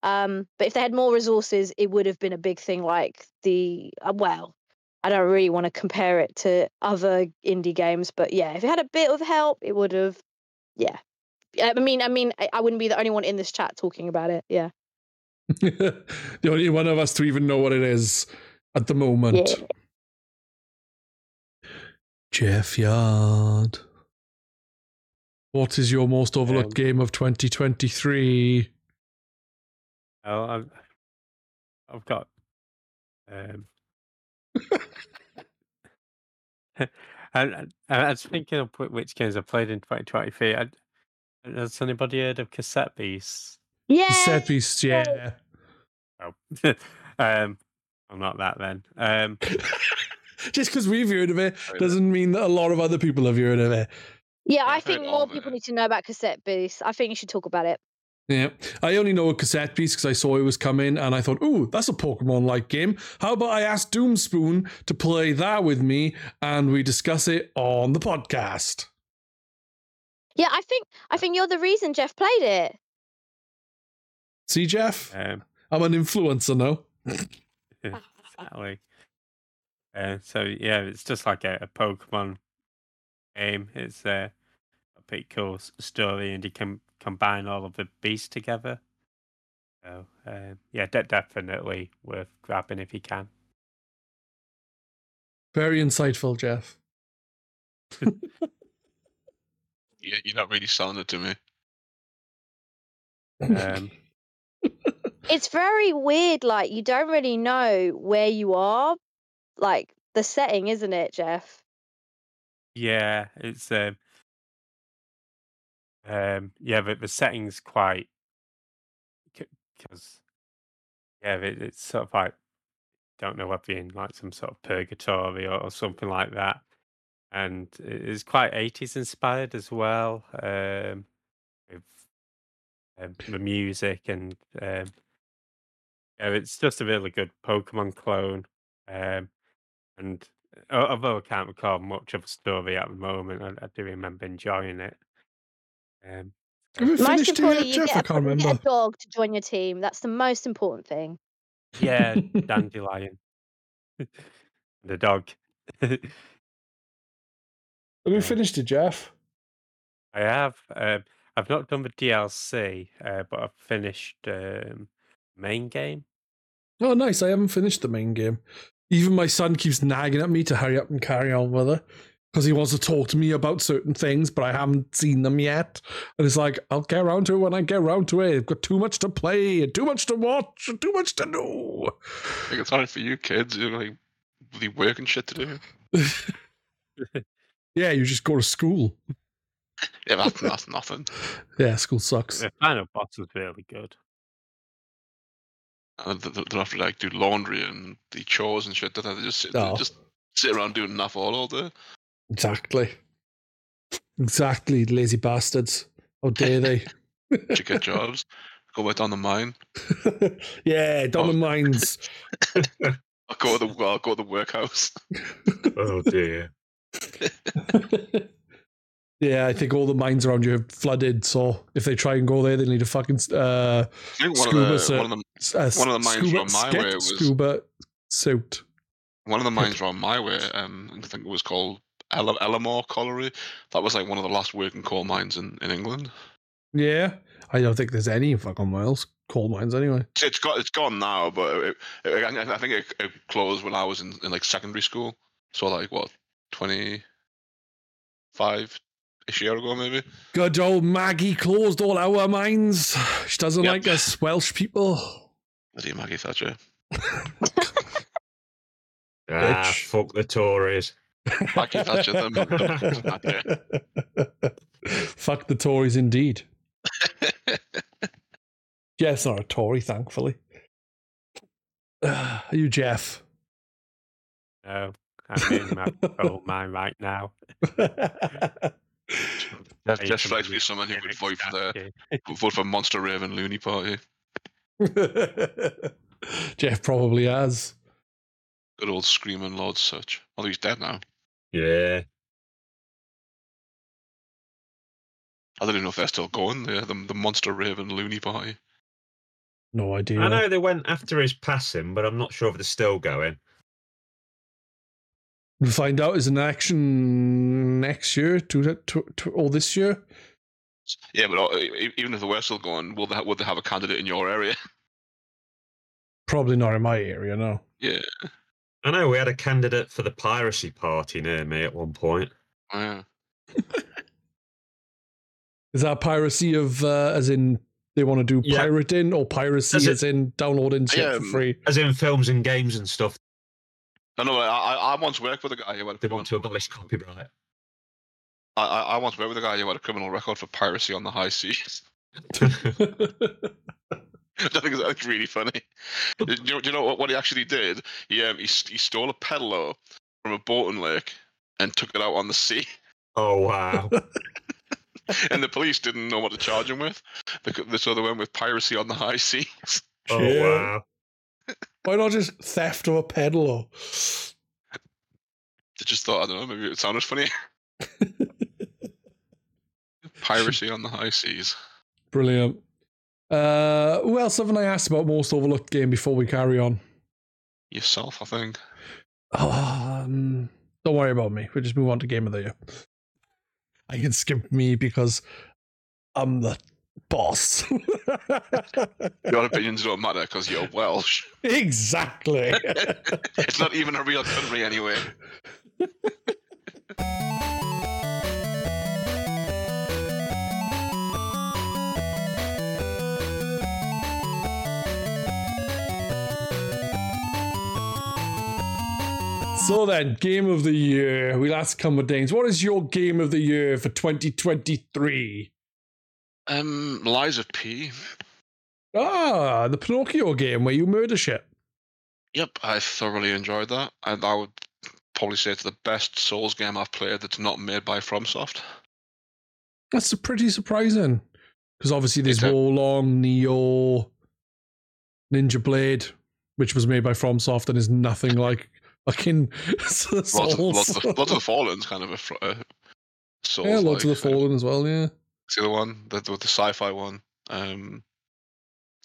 Um, but if they had more resources, it would have been a big thing like the uh, well, I don't really want to compare it to other indie games, but yeah, if it had a bit of help, it would have. Yeah, I mean, I mean, I wouldn't be the only one in this chat talking about it. Yeah, the only one of us to even know what it is at the moment. Yeah. Jeffyard. What is your most overlooked Um, game of 2023? Oh, I've, I've got. Um, and, and I was thinking of which games I played in 2023. I, has anybody heard of Cassette Beasts? yeah. Set piece, yeah. Oh, um, I'm not that then. Um, Just because we've heard of it doesn't mean that a lot of other people have heard of it. Yeah, I think more people need to know about cassette beasts. I think you should talk about it. Yeah, I only know a Cassette Beasts because I saw it was coming, and I thought, "Ooh, that's a Pokemon-like game." How about I ask Doomspoon to play that with me, and we discuss it on the podcast? Yeah, I think I think you're the reason Jeff played it. See, Jeff, um, I'm an influencer now. exactly. Uh, so yeah, it's just like a, a Pokemon game. It's uh, a pretty cool s- story, and you can combine all of the beasts together. So uh, yeah, de- definitely worth grabbing if you can. Very insightful, Jeff. Yeah, you're not really selling it to me. Um, It's very weird. Like you don't really know where you are, like the setting, isn't it, Jeff? yeah, it's um, um, yeah, but the setting's quite because yeah, it, it's sort of like don't know whether in like some sort of purgatory or, or something like that, and it's quite eighties inspired as well. Um, with um, the music and um, yeah, it's just a really good Pokemon clone. Um, and al- although I can't recall much of a story at the moment, I, I do remember enjoying it. Um, Have we Most finished it importantly, you Jeff? get, I a, can't you get remember. a dog to join your team. That's the most important thing. yeah, dandelion, the dog. Have we Yeah. finished it, Jeff? I have. Um, I've not done the DLC, uh, but I've finished um, main game. Oh, nice. I haven't finished the main game. Even my son keeps nagging at me to hurry up and carry on with it because he wants to talk to me about certain things, but I haven't seen them yet. And it's like, I'll get around to it when I get around to it. I've got too much to play, too much to watch, too much to do. Like it's hard for you kids. You're like bloody work and shit to do. yeah, you just go to school. Yeah, that's, that's nothing. Yeah, school sucks. The final boss was really good. And they- they they have to like do laundry and do chores and shit. They just sit, they Oh. just sit around doing nothing all, all day. Exactly. Exactly, lazy bastards. How dare they? To get jobs, go right down the mine. yeah, down the mines. I'll go to the I'll go to the workhouse. Oh dear. yeah, I think all the mines around you have flooded. So if they try and go there, they need a fucking uh, I one Scuba of the suit. one of the s- uh, One of the mines scuba, from my way was- scuba suit. one of the mines around my way. Um, I think it was called Ella, Ellamore Colliery. That was like one of the last working coal mines in, in England. Yeah, I don't think there's any fucking miles coal mines anyway. It's- got it's gone now, but it, it, I I think it, it closed when I was in, in like secondary school. So like what twenty five ish year ago maybe. Good old Maggie closed all our mines. She doesn't Yep. like us Welsh people. Bloody Maggie Thatcher. Ah, fuck the Tories. Maggie Thatcher. them- them- Fuck the Tories indeed. Jeff's not a Tory, thankfully. Are you Jeff? No, I'm in my gold mine right now. Jeff, Hey, Jeff somebody strikes me as someone who would vote for the vote for Monster Raving Loony Party. Jeff probably has. Good old screaming Lord Sutch. Although he's dead now. Yeah. I don't even know if they're still going there. The, the Monster Raving Loony Party. No idea. I know they went after his passing, but I'm not sure if they're still going. We'll find out is an action next year, to, to, to or this year. Yeah, but uh, e- even if they were still going, will they ha- would they have a candidate in your area? Probably not in my area, no. Yeah. I know we had a candidate for the piracy party near me at one point. Oh, yeah. Is that piracy of uh, as in they want to do Yeah. pirating or piracy Does it- as in downloading shit Yeah, for um, free? As in films and games and stuff, I know. I, I, I once worked with a guy who had they want to abolish copyright. I, I, I once worked with a guy who had a criminal record for piracy on the high seas. Which I think is like, really funny. do, you know, do you know what, what he actually did? He, um, he, he stole a pedalo from a boating lake and took it out on the sea. Oh wow! and the police didn't know what to charge him with. They, could- so they went with piracy on the high seas. oh Shit. wow! Why not just theft of a pedalo? They just thought, I don't know, maybe it sounded funny. Piracy on the high seas. Brilliant. Uh, who else haven't I asked about most overlooked game before we carry on? Yourself, I think. Um, don't worry about me. We'll just move on to game of the year. I can skip me because I'm the boss. Your opinions don't matter because you're Welsh. exactly. it's not even a real country anyway. so then, game of the year. We'll ask Danes. What is your game of the year for 2023? Um, Lies of P. Ah, the Pinocchio game where you murder shit. Yep, I thoroughly enjoyed that, and I would probably say it's the best Souls game I've played that's not made by FromSoft. That's pretty surprising. Because obviously there's Wolong, Nioh, Ninja Blade, which was made by FromSoft and is nothing like fucking Souls. Lots of, lots, of, lots of the Fallen's kind of a fr- uh, Souls. yeah, Lords of the Fallen as well, yeah. See the one, the, the, the sci-fi one, um,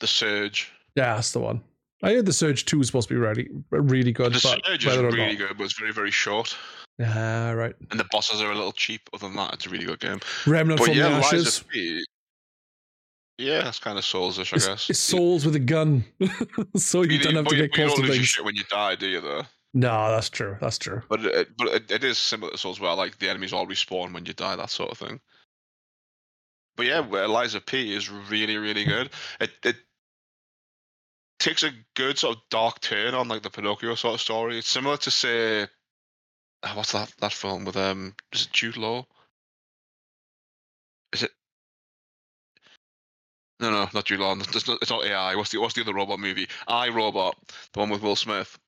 the Surge. Yeah, that's the one. I heard the Surge 2 is supposed to be really, really good, The but Surge is really not. good, but it's very very short, Ah, right. and the bosses are a little cheap. Other than that, it's a really good game. Remnant but from yeah, the Ashes. Yeah, that's kind of Souls-ish, I It's, guess. it's souls with a gun. so you, You- don't have to get close to things. shit when you die, do you? Though. No, that's true. That's true. But it, but it, it is similar to Souls, where like the enemies all respawn when you die, that sort of thing. But yeah, Lies of P is really really good. It it takes a good sort of dark turn on like the Pinocchio sort of story. It's similar to say, ah, what's that that film with um is it Jude Law? Is it? No, no, not Jude Law. It's not, it's not AI. What's the what's the other robot movie? I Robot, the one with Will Smith.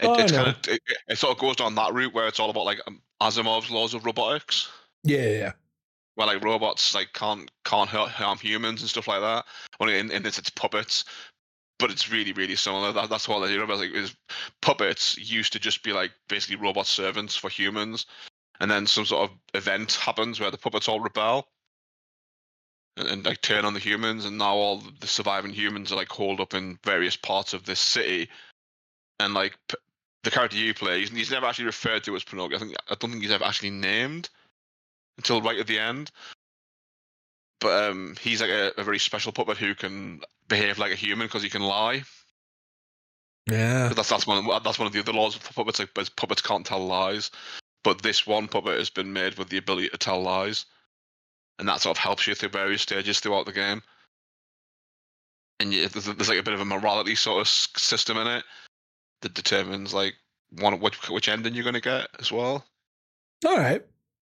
It, Oh, it's kind of it, it sort of goes down that route where it's all about like um, Asimov's laws of robotics, Yeah, yeah, yeah. where like robots like can't can't hurt, harm humans and stuff like that. Only in, in this it's puppets, but it's really really similar. That, that's what I remember. Like is puppets used to just be like basically robot servants for humans, and then some sort of event happens where the puppets all rebel. And, and like turn on the humans, and now all the surviving humans are like holed up in various parts of this city, and like p- the character you play, he's, he's never actually referred to as Pinocchio. I think I don't think he's ever actually named until right at the end. But um, he's like a, a very special puppet who can behave like a human because he can lie. Yeah. That's that's one of, that's one of the other laws of puppets. Like but puppets can't tell lies, but this one puppet has been made with the ability to tell lies, and that sort of helps you through various stages throughout the game. And you, there's, there's like a bit of a morality sort of system in it that determines like one which which ending you're going to get as well. All right.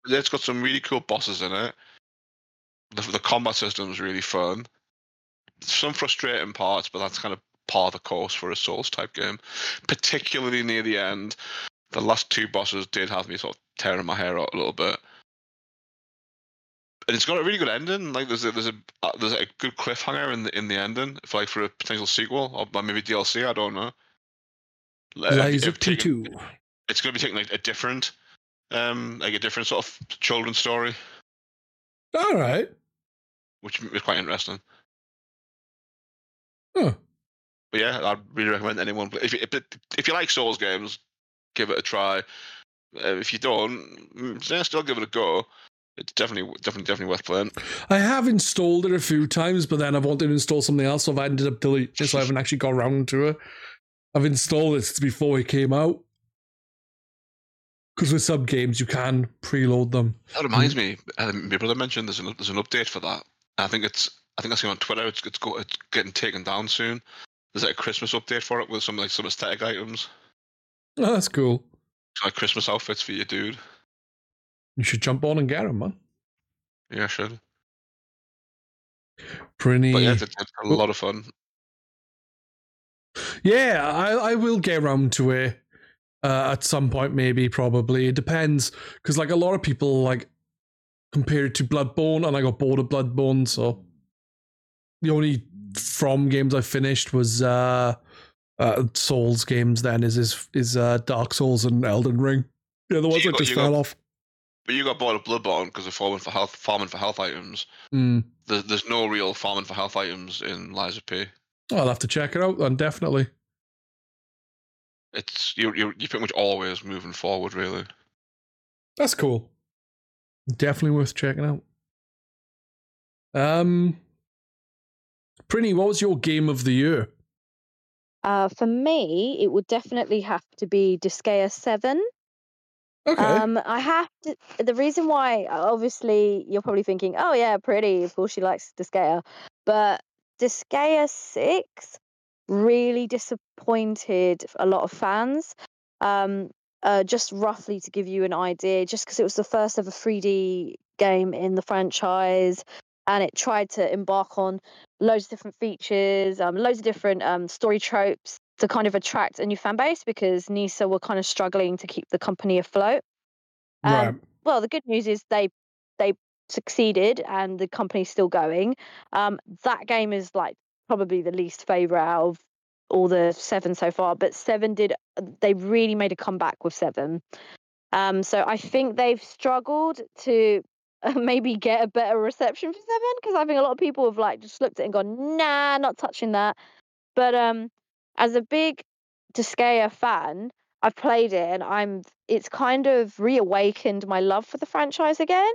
It's got some really cool bosses in it. The, the combat system is really fun. Some frustrating parts, but that's kind of par the course for a Souls type game. Particularly near the end, the last two bosses did have me sort of tearing my hair out a little bit. And it's got a really good ending. Like there's a, there's a uh, there's a good cliffhanger in the in the ending for like for a potential sequel or maybe DLC. I don't know. Lies of T2. It's going to be taking like a different, um, like a different sort of children's story, All right. which is quite interesting. Huh. But yeah, I'd really recommend anyone. If you, if, if you like Souls games, give it a try. Uh, if you don't, mm, yeah, still give it a go. It's definitely, definitely, definitely worth playing. I have installed it a few times, but then I've wanted to install something else, so I've ended up deleting it, so I haven't actually got around to it. I've installed it since before it came out. Because with some games, you can preload them. That reminds me, um, my brother mentioned there's an there's an update for that. I think it's I think I see on Twitter. It's it's, go, it's getting taken down soon. There's like a Christmas update for it with some like some aesthetic items, Oh, that's cool. like Christmas outfits for your dude. You should jump on and get them, man. Yeah, I should. Pretty. But yeah, it's, it's a lot of fun. Yeah, I, I will get around to it uh, at some point, maybe, probably. It depends, because like a lot of people like compare it to Bloodborne, and I got bored of Bloodborne, so the only from games I finished was uh, uh Souls games. Then is is is uh, Dark Souls and Elden Ring. Yeah, the ones that got- just fell got- off. But you got bored of Bloodborne because of farming for health, farming for health items. Mm. There's there's no real farming for health items in Lies of P. I'll have to check it out then, definitely. It's you're you're you're Prinny much always moving forward, really. That's cool. Definitely worth checking out. Um, Prinny, what was your game of the year? Uh, for me, it would definitely have to be Disgaea 7. Okay. Um, I have to. The reason why, obviously, you're probably thinking, "Oh yeah, pretty." Of course, she likes Disgaea, but Disgaea Six really disappointed a lot of fans. Um, uh, just roughly to give you an idea, just because it was the first ever 3D game in the franchise, and it tried to embark on loads of different features, um, loads of different um, story tropes to kind of attract a new fan base because Nisa were kind of struggling to keep the company afloat. Um, right. well, the good news is they they succeeded and the company's still going. Um, that game is like probably the least favorite out of all the seven so far, but seven did they really made a comeback with seven. Um, so I think they've struggled to maybe get a better reception for seven because I think a lot of people have like just looked at it and gone, nah, not touching that. But um, as a big Disgaea fan, I've played it and I'm it's kind of reawakened my love for the franchise again.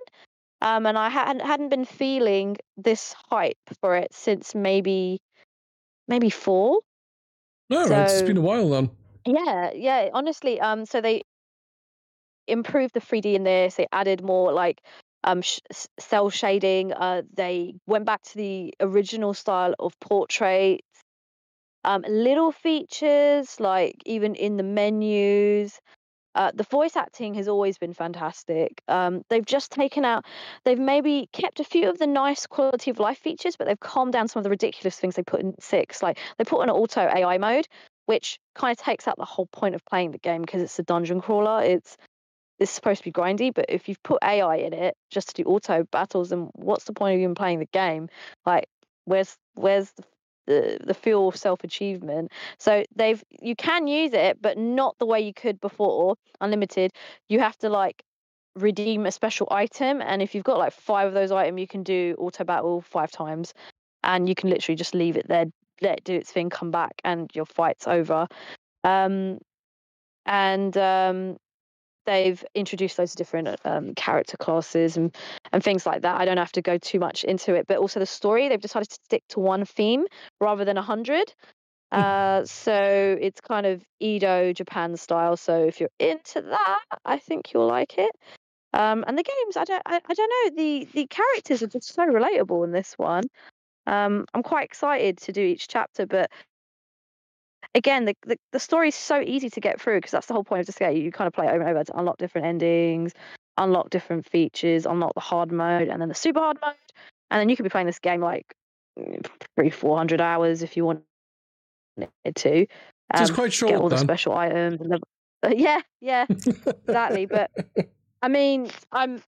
Um, and I hadn't hadn't been feeling this hype for it since maybe maybe four. All right. it's been a while then. Yeah, yeah. Honestly, um, so they improved the 3D in this. They added more like um sh- cell shading. Uh, they went back to the original style of portraits. Um, little features like even in the menus. Uh, the voice acting has always been fantastic. Um, they've just taken out, they've maybe kept a few of the nice quality of life features, but they've calmed down some of the ridiculous things they put in six. Like they put an auto AI mode, which kind of takes out the whole point of playing the game because it's a dungeon crawler. It's it's supposed to be grindy, but if you've put AI in it just to do auto battles, then what's the point of even playing the game? Like, where's where's the the, the feel of self achievement? So they've you can use it, but not the way you could before. Unlimited, you have to like redeem a special item, and if you've got like five of those items, you can do auto battle five times, and you can literally just leave it there, let it do its thing, come back, and your fight's over. Um, and um, they've introduced loads of different um, character classes and and things like that. I don't have to go too much into it, but also the story they've decided to stick to one theme rather than a hundred. Uh, so it's kind of Edo Japan style. So if you're into that, I think you'll like it. Um, and the games, I don't, I, I don't know. The the characters are just so relatable in this one. Um, I'm quite excited to do each chapter, but again, the, the, the story's so easy to get through because that's the whole point of this game. You kind of play over and over to unlock different endings, unlock different features, unlock the hard mode, and then the super hard mode. And then you could be playing this game like mm, three, four hundred hours if you want it to. So it's um, quite get all short the special items. Uh, yeah, yeah, exactly. But I mean, I'm.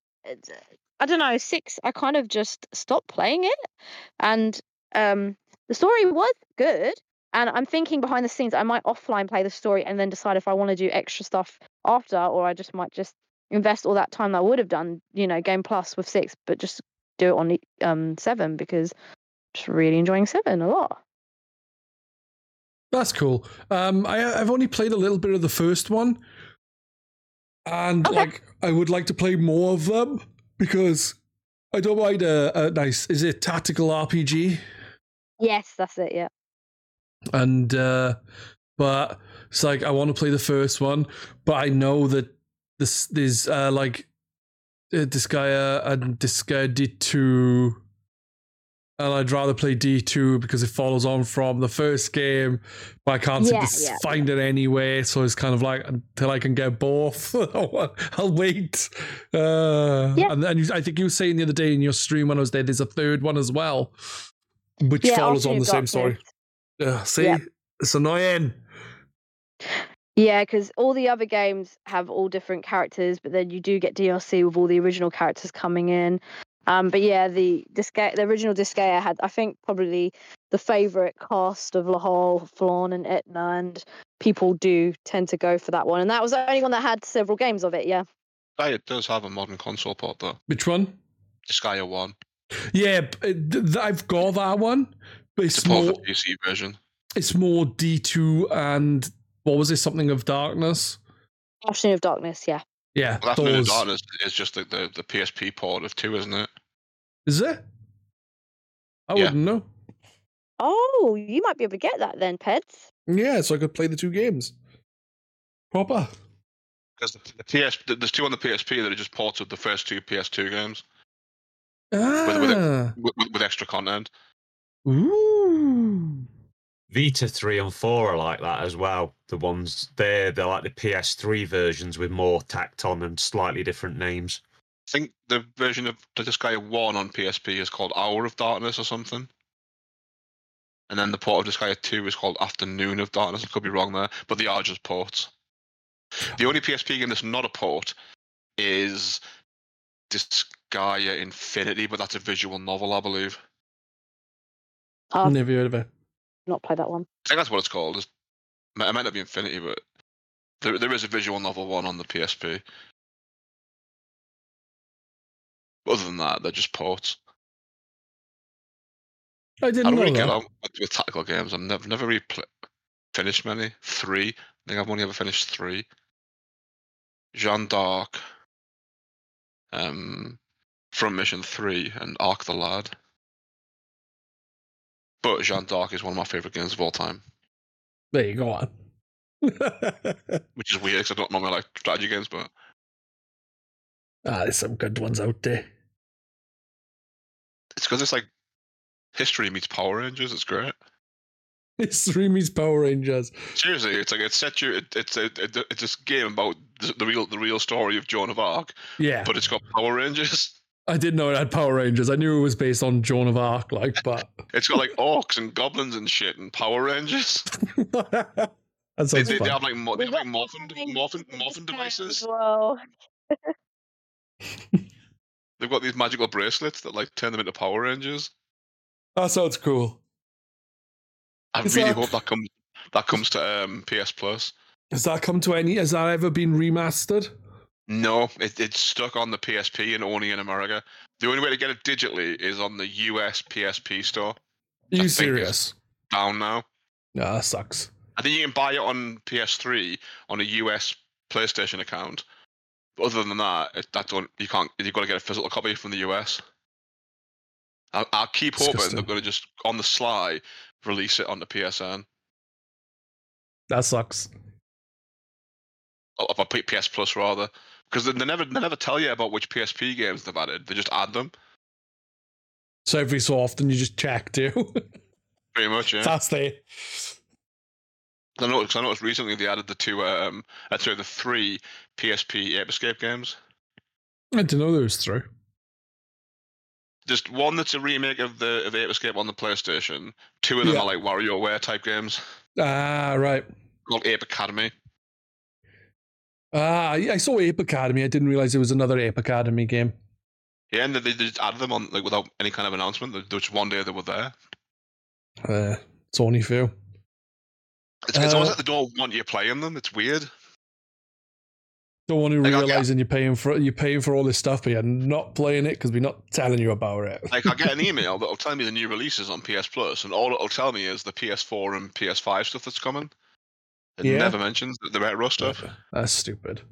I don't know. Six. I kind of just stopped playing it, and um, the story was good. And I'm thinking behind the scenes, I might offline play the story and then decide if I want to do extra stuff after, or I just might just invest all that time that I would have done, you know, Game Plus with six, but just do it on um seven because just really enjoying seven a lot. That's cool. Um, I, I've only played a little bit of the first one, and Okay. like I would like to play more of them because I don't mind a, a nice. Is it tactical RPG? Yes, that's it. Yeah. And uh, but it's like I want to play the first one, but I know that this there's uh, like uh, Disgaea and guy D two. And I'd rather play D two because it follows on from the first game, but I can't Yeah, yeah, find it anyway. So it's kind of like until I can get both, I'll wait. Uh, Yeah. And then you, I think you were saying the other day in your stream when I was there, there's a third one as well, which yeah, follows on the same story. Yeah, see, Yeah. it's annoying. Yeah, because all the other games have all different characters, but then you do get DLC with all the original characters coming in. Um, but yeah, the Disgaea, the original Disgaea had, I think, probably the favorite cast of Laharl, Flonne, and Etna, and people do tend to go for that one. And that was the only one that had several games of it. Yeah. Ah, it does have a modern console port though. Which one? Disgaea One. Yeah, b- it- th- I've got that one, but It's it's more, for PC version. it's more D two and what was it? Something of darkness. Afternoon of Darkness. Yeah. Yeah, Well, Afternoon of. Darkness is just the, the, the PSP port of two, isn't it? Is it? I Yeah. wouldn't know. Oh, you might be able to get that then, Pedz. Yeah, so I could play the two games. Proper. Because the, the PS, th- there's two on the PSP that are just ports of the first two PS2 games Ah. with with, with, with extra content. Ooh. Vita 3 and 4 are like that as well. The ones there, they're like the PS3 versions with more tacked on and slightly different names. I think the version of the Disgaea 1 on PSP is called Hour of Darkness or something. And then the port of Disgaea 2 is called Afternoon of Darkness. I could be wrong there, but they are just ports. The only PSP game that's not a port is Disgaea Infinity, but that's a visual novel, I believe. I've Never heard of it. not played that one. I think that's what it's called. It's, it might not be Infinity, but there, there is a visual novel one on the PSP. Other than that, they're just ports. I I didn't I don't know really that. get on with, with tactical games. I've never, never really pl- finished many. Three. I think I've only ever finished three. Jeanne d'Arc, um, Front Mission 3, and Arc the Lad. But Jeanne d'Arc is one of my favourite games of all time, There you go on. which is weird because I don't normally like strategy games, but ah, there's some good ones out there. it's because it's like history meets Power Rangers. It's great. Three meets Power Rangers. Seriously, it's like it's set you. It, it's a it, it's this game about the, the real the real story of Joan of Arc, Yeah, but it's got Power Rangers. I didn't know it had Power Rangers. I knew it was based on Joan of Arc, like, but It's got like orcs and goblins and shit and Power Rangers. that They, sounds they, they fun. have like mo- they We've like got morphin Power morphin morphin devices. as Well, They've got these magical bracelets that like turn them into Power Rangers. That sounds cool. I Is really that- hope that comes that comes to um, PS Plus. Has that come to any? Has that ever been remastered? No, it, it's stuck on the PSP and only in America. The only way to get it digitally is on the US PSP store. Are you serious? Down now. Nah, that sucks. I think you can buy it on PS3 on a US PlayStation account. But other than that, it, that don't you can't. You've got to get a physical copy from the US. I, I keep hoping Disgusting. they're going to just on the sly release it on the PSN That sucks. or or P- PS Plus rather, because they, never they never tell you about which PSP games they've added. They just add them. So every so often you just check too. Pretty much, yeah. That's the I noticed, I noticed recently they added the two, um, uh, sorry, the three PSP Ape Escape games. I didn't know there was three. Just one that's a remake of the of Ape Escape on the PlayStation. Two of them Yeah. are like WarioWare type games Ah, right. called Ape Academy. Ah, yeah, I saw Ape Academy. I didn't realize it was another Ape Academy game. Yeah, and they they just added them on like without any kind of announcement. There was one day they were there. Uh, it's only few. It's, it's Uh, almost like they don't want you playing them. It's weird. Don't want to Like, get- realizing you're paying for you're paying for all this stuff, but you're not playing it because we're not telling you about it. Like I get an email that'll tell me the new releases on PS Plus, and all it'll tell me is the PS4 and PS5 stuff that's coming. It Yeah. never mentions the retro stuff. That's stupid.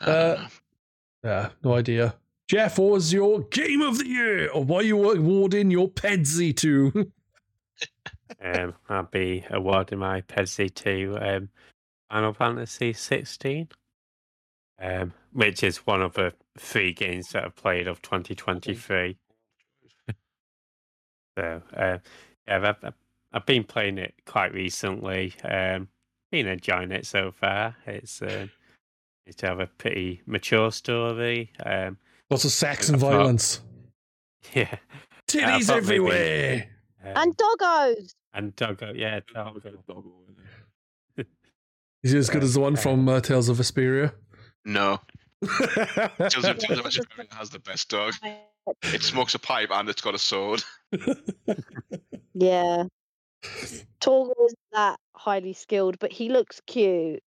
Uh. Yeah, no idea. Jeff, what was your game of the year, or what you awarding your Pedzy to? Um, I'll be awarding my Pedzy to um, Final Fantasy 16, um, which is one of the three games that I've played of 2023. So, uh, yeah, I've, I've- I've been playing it quite recently. Um, been enjoying it so far. It's um, it's to have a pretty mature story. Um, Lots of sex I and thought- violence. yeah, Titties thought maybe- everywhere. um, And doggos. and Doggo, yeah, Doggo. Is he as good as the one from uh, Tales of Vesperia? No, Tales of Tales of Vesperia has the best dog. It smokes a pipe and it's got a sword. Yeah. Torgal isn't that highly skilled, but he looks cute.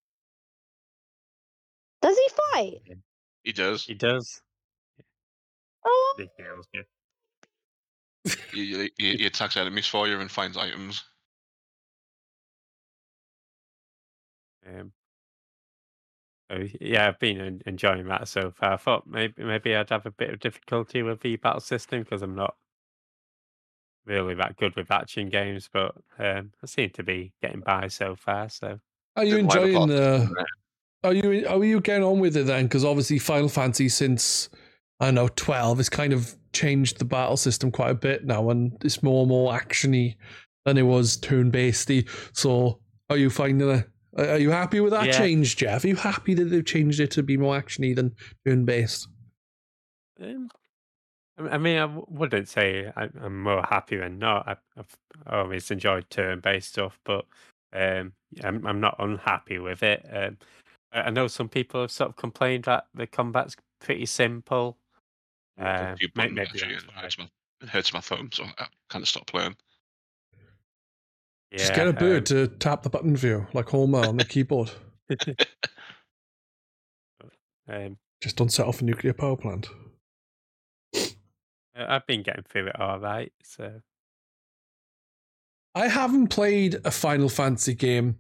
Does he fight? He does. He does. Oh, Big girls, yeah. He, he, he attacks enemies for you and finds items. Um, so yeah, I've been enjoying that so far. I thought maybe maybe I'd have a bit of difficulty with the battle system because I'm not really that good with action games, but um, I seem to be getting by so far. So Are you Didn't the Uh, are you are you getting on with it then? Because obviously Final Fantasy since I don't know twelve has kind of changed the battle system quite a bit now, and it's more and more actiony than it was turn basedy. So are you finding it? Are you happy with that Yeah. change, Jeff? Are you happy that they've changed it to be more actiony than turn based? um, I I mean, I w- wouldn't say I, I'm more happy than not. I, I've always enjoyed turn-based stuff, but um, I'm, I'm not unhappy with it. Um, I I know some people have sort of complained that the combat's pretty simple. Uh, Few may- buttons, maybe actually, that's it why. hurts my it hurts my thumb, so I kind of stopped playing. Just get a um, bird to tap the button for you, like Homer on the keyboard. um, Just don't set off a nuclear power plant. I- I've been getting through it all right. So I haven't played a Final Fantasy game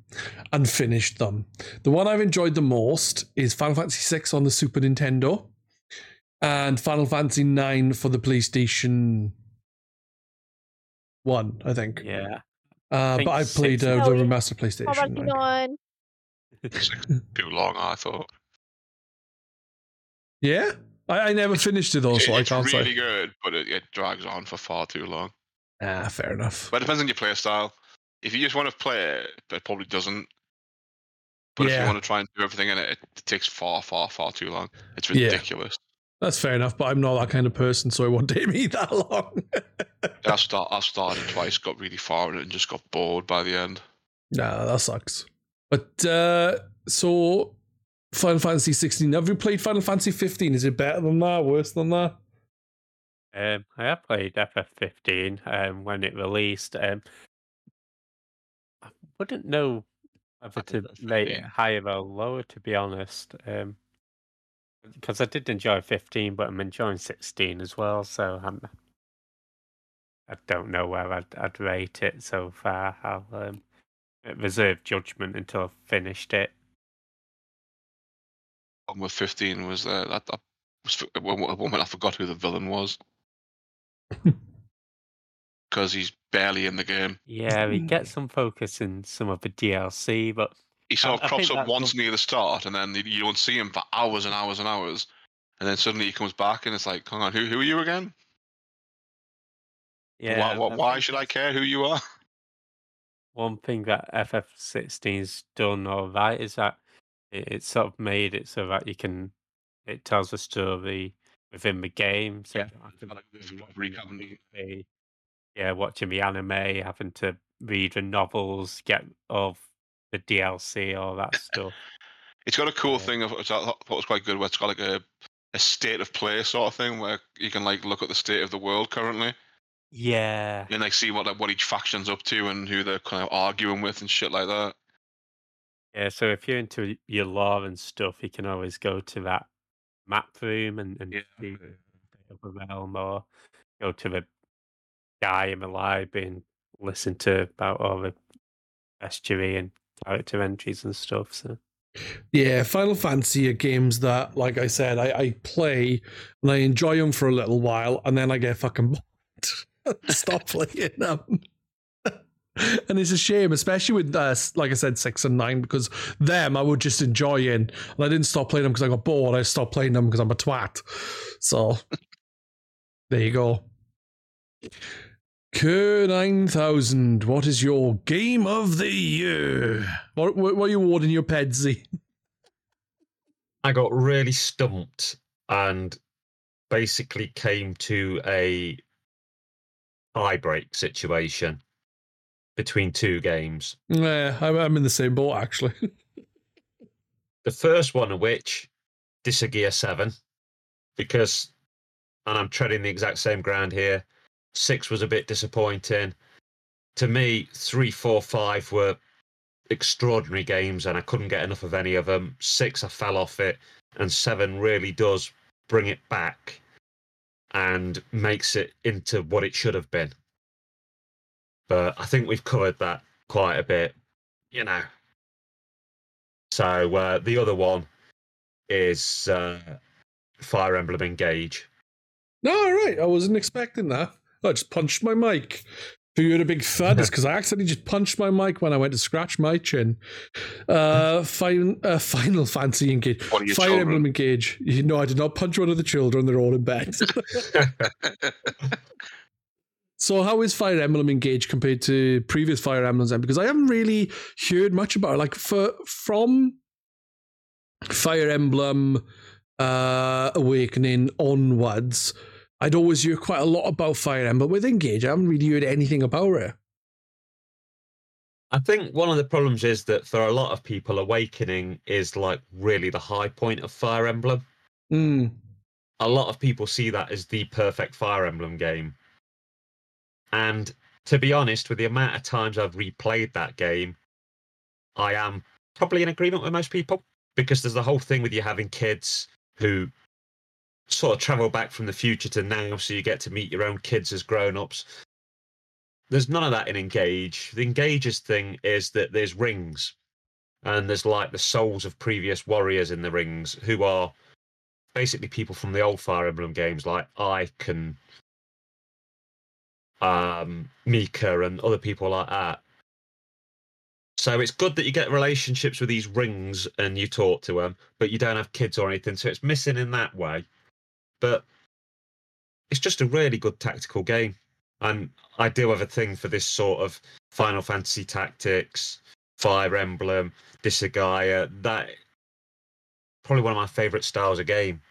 and finished them. The one I've enjoyed the most is Final Fantasy VI on the Super Nintendo and Final Fantasy IX for the PlayStation 1, I think. yeah, Uh, think but I played uh, the remastered PlayStation. 9. Too long, I thought. Yeah? I, I never finished it though, It- so I it's can't really say. good, but it, it drags on for far too long. Ah, fair enough. But it depends on your play style. If you just want to play it, it probably doesn't. But if you want to try and do everything in it, it takes far, far, far too long. It's Yeah. ridiculous. That's fair enough, but I'm not that kind of person, so it won't take me that long. I start, I started twice, got really far in it, and just got bored by the end. Nah, that sucks. But uh so Final Fantasy 16. Have you played Final Fantasy 15? Is it better than that? Worse than that? um, I have played FF15 um, when it released. Um, I wouldn't know whether I to think rate it higher or lower, to be honest. Um, because I did enjoy 15, but I'm enjoying 16 as well. So I'm, I don't know where I'd, I'd rate it so far. I'll um, reserve judgment until I've finished it. Problem with 15 was uh, that, that was f- one one moment I forgot who the villain was. Because he's barely in the game. Yeah, he gets some focus in some of the DLC, but He sort I of crops think up once what- near the start, and then you- you don't see him for hours and hours and hours. And then suddenly he comes back, and it's like, hang on, who, who are you again? yeah, why, why, why should I care who you are? One thing that FF16's done all right is that it, it's sort of made it so that you can it tells a story within the game. So Yeah, you don't have to I like this really sort of watch recap. the movie, yeah, watching the anime, having to read the novels, get of the DLC, all that stuff. It's got a cool Yeah. thing I thought was quite good, where it's got like a a state of play sort of thing, where you can like look at the state of the world currently Yeah. and like see what like, what each faction's up to and who they're kind of arguing with and shit like that. Yeah, so if you're into your lore and stuff, you can always go to that map room and, and Yeah. see the the realm or go to the guy in the library and listen to about all the bestiary and character entries and stuff. So Yeah, Final Fantasy are games that, like I said, I, I play and I enjoy them for a little while, and then I get fucking bored. Stop playing them. and it's a shame, especially with, uh, like I said, six and nine, because them I would just enjoy in, and I didn't stop playing them because I got bored. I stopped playing them because I'm a twat. So there you go. Kerrr9000, what is your game of the year? What, what, what are you awarding your Pedzy? I got really stumped and basically came to a tie break situation between two games. Yeah, I'm, in the same boat actually. The first one of which, Disgaea 7, because, and I'm treading the exact same ground here, 6 was a bit disappointing. To me, 3, 4, 5 were extraordinary games and I couldn't get enough of any of them. 6, I fell off it, and 7 really does bring it back and makes it into what it should have been. But I think we've covered that quite a bit, you know. So uh, the other one is uh, Fire Emblem Engage. no, all right. I wasn't expecting that. I just punched my mic. If you heard a big thud, it's because I accidentally just punched my mic when I went to scratch my chin. Uh, fin- uh, Final Fantasy Engage. One of Fire children. Emblem Engage. You know, I did not punch one of the children. They're all in bed. So how is Fire Emblem Engage compared to previous Fire Emblems? Because I haven't really heard much about it. Like for from Fire Emblem uh Awakening onwards, I'd always hear quite a lot about Fire Emblem. With Engage, I haven't really heard anything about it. I think one of the problems is that for a lot of people, Awakening is like really the high point of Fire Emblem. Hmm. A lot of people see that as the perfect Fire Emblem game. And to be honest, with the amount of times I've replayed that game, I am probably in agreement with most people because there's the whole thing with you having kids who sort of travel back from the future to now, so you get to meet your own kids as grown ups. There's none of that in Engage. The Engages thing is that there's rings, and there's like the souls of previous warriors in the rings who are basically people from the old Fire Emblem games, like Ike and um, Mika and other people like that. So it's good that you get relationships with these rings and you talk to them, but you don't have kids or anything. So it's missing in that way. But it's just a really good tactical game. And I do have a thing for this sort of Final Fantasy Tactics, Fire Emblem, Disgaea. That probably one of my favourite styles of game.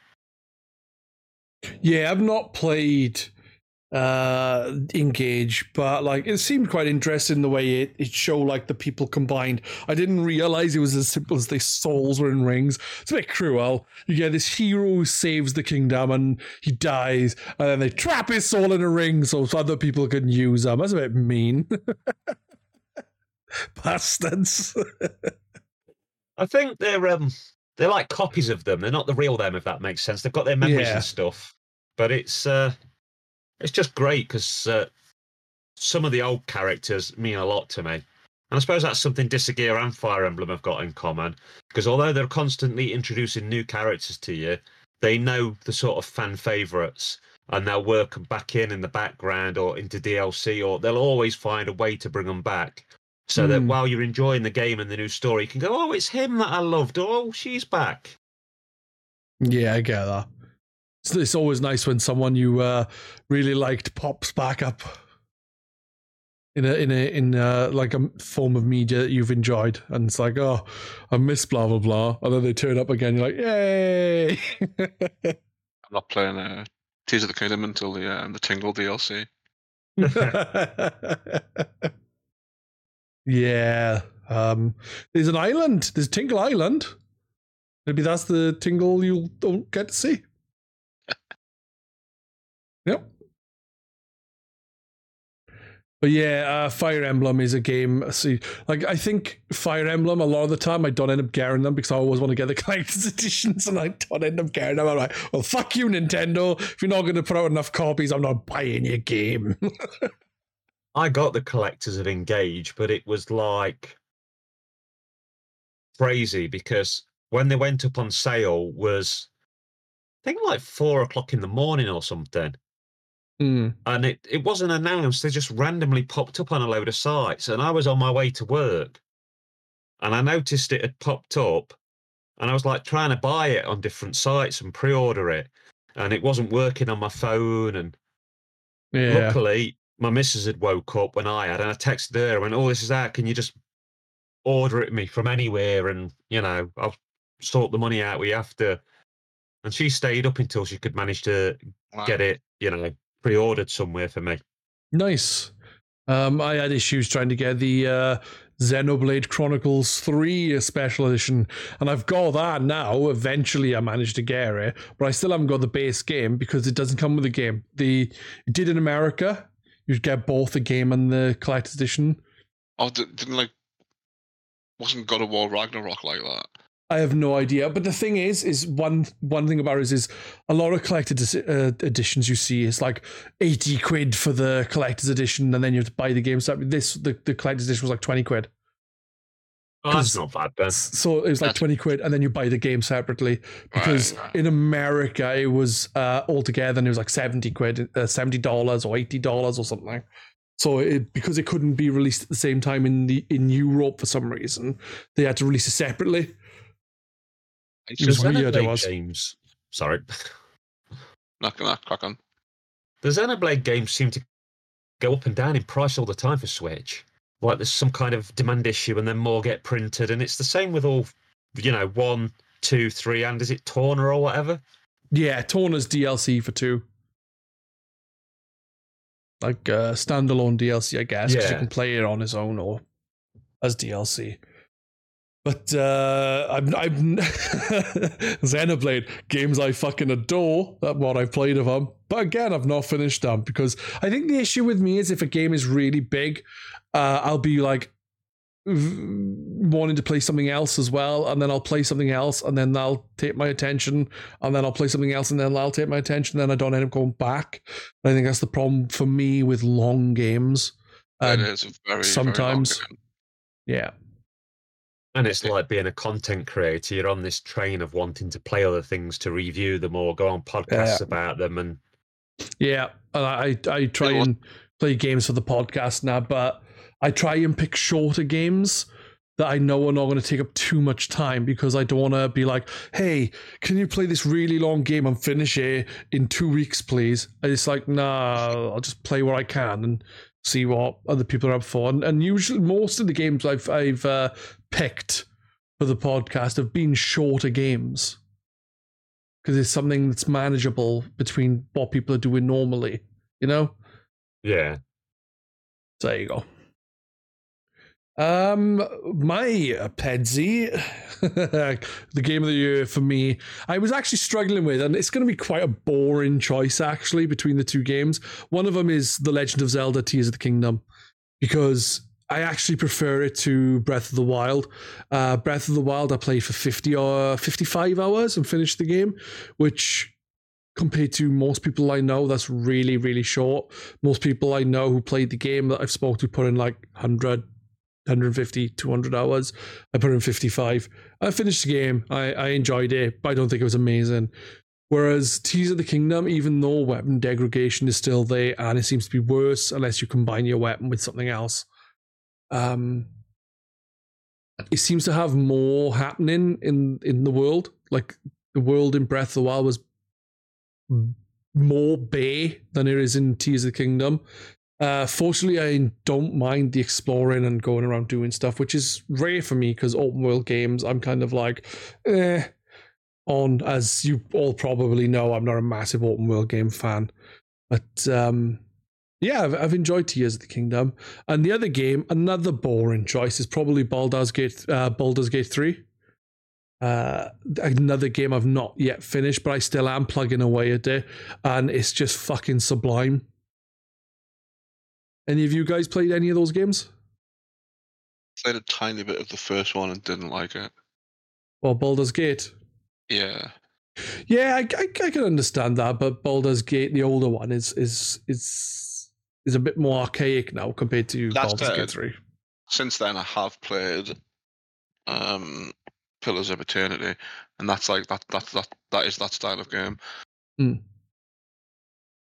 Yeah, I've not played uh engage but like it seemed quite interesting the way it, it showed like the people combined i didn't realize it was as simple as their souls were in rings it's a bit cruel you get this hero who saves the kingdom and he dies and then they trap his soul in a ring so other people can use them that's a bit mean bastards I think they're um they're like copies of them. They're not the real them, if that makes sense. They've got their memories Yeah. and stuff, but it's uh it's just great because uh, some of the old characters mean a lot to me. And I suppose that's something Disgaea and Fire Emblem have got in common. Because although they're constantly introducing new characters to you, they know the sort of fan favourites and they'll work 'em back in in the background or into DLC, or they'll always find a way to bring them back. So that Hmm. while you're enjoying the game and the new story, you can go, oh, it's him that I loved. Oh, she's back. yeah i get that it's, it's always nice when someone you uh really liked pops back up in a in a in a, like a form of media that you've enjoyed, and it's like, oh, I miss blah blah blah, and then they turn up again. You're like, yay! I'm not playing uh, Tears of the Kingdom until the um, the Tingle DLC. yeah. Um, there's an island. There's Tingle Island. Maybe that's the tingle you don't get to see. Yep. But yeah, uh, Fire Emblem is a game. See, like I think Fire Emblem a lot of the time I don't end up getting them because I always want to get the collector's editions and I don't end up getting them. I'm like, well, fuck you, Nintendo. If you're not going to put out enough copies, I'm not buying your game. I got the collectors of Engage, but it was like crazy because when they went up on sale was I think like four o'clock in the morning or something. Mm. and it, it wasn't announced. They just randomly popped up on a load of sites, and I was on my way to work, and I noticed it had popped up, and I was like trying to buy it on different sites and pre-order it, and it wasn't working on my phone. And Yeah. luckily, my missus had woke up when I had, and I texted her. I went, "Oh, this is out. Can you just order it me from anywhere? And you know, I'll sort the money out we have to." And she stayed up until she could manage to Wow. get it, you know, pre-ordered somewhere for me. Nice. Um, I had issues trying to get the uh, Xenoblade Chronicles 3 special edition, and I've got that now. Eventually, I managed to get it, but I still haven't got the base game because it doesn't come with the game. The it did in America. You'd get both the game and the collector's edition. Oh, didn't like wasn't God of War Ragnarok like that? I have no idea. But the thing is, is one one thing about it is, is a lot of collected uh, editions you see is like eighty quid for the collector's edition, and then you have to buy the game separately. This the, the collector's edition was like twenty quid. Oh, that's 'Cause- not bad then. So it was like That's- 20 quid, and then you buy the game separately. Because Right, right. in America, it was uh, altogether, and it was like 70 quid, uh, $70 or $80 or something. So it, because it couldn't be released at the same time in the in Europe for some reason, they had to release it separately. It's It was just The weird, it Xenoblade was. games. Sorry. not gonna crack on. The Xenoblade games seem to go up and down in price all the time for Switch. Like there's some kind of demand issue and then more get printed. And it's the same with all, you know, one, two, three, and is it Torna or whatever? Yeah, Torna's DLC for two. Like uh, standalone DLC, I guess, because you can play it on its own or as DLC. But uh, I'm, I'm Xenoblade games I fucking adore. That what I've played of them, but again, I've not finished them because I think the issue with me is if a game is really big, uh, I'll be like v- wanting to play something else as well, and then I'll play something else, and then that'll take my attention, and then I'll play something else, and then that'll take my attention, and then I don't end up going back. And I think that's the problem for me with long games. Um, is very long sometimes- game. yeah, And it's like being a content creator. You're on this train of wanting to play other things to review them or go on podcasts Yeah. about them. And yeah. And I I try You know what? and play games for the podcast now, but I try and pick shorter games that I know are not going to take up too much time because I don't want to be like, hey, can you play this really long game and finish it in two weeks, please? And it's like, nah, I'll just play what I can and see what other people are up for. And, and usually, most of the games I've I've uh, picked for the podcast have been shorter games because it's something that's manageable between what people are doing normally, you know. yeah, So there you go. Um, my Pedzy, the game of the year for me, I was actually struggling with, and it's going to be quite a boring choice actually between the two games. One of them is The Legend of Zelda: Tears of the Kingdom, because I actually prefer it to Breath of the Wild. Uh, Breath of the Wild, I played for fifty or fifty-five hours and finished the game, which compared to most people I know, that's really, really short. Most people I know who played the game that I've spoke to put in like 100, 150, 200 hours. I put in 55. I finished the game. I, I enjoyed it, but I don't think it was amazing. Whereas Tears of the Kingdom, even though weapon degradation is still there and it seems to be worse unless you combine your weapon with something else, um, it seems to have more happening in, in the world. Like the world in Breath of the Wild was more bay than it is in Tears of the Kingdom. Uh, fortunately, I don't mind the exploring and going around doing stuff, which is rare for me because open world games, I'm kind of like, eh, on. As you all probably know, I'm not a massive open world game fan. But um, yeah, I've, I've enjoyed Tears of the Kingdom. And the other game, another boring choice, is probably Baldur's Gate, uh, Baldur's Gate 3. Uh, another game I've not yet finished, but I still am plugging away at it, and it's just fucking sublime. Any of you guys played any of those games? Played a tiny bit of the first one and didn't like it. Well, Baldur's Gate. Yeah. Yeah, I, I, I can understand that, but Baldur's Gate, the older one, is is is is a bit more archaic now compared to That's Baldur's. Gate Three. Since then, I have played um, Pillars of Eternity, and that's like that. That that that is that style of game.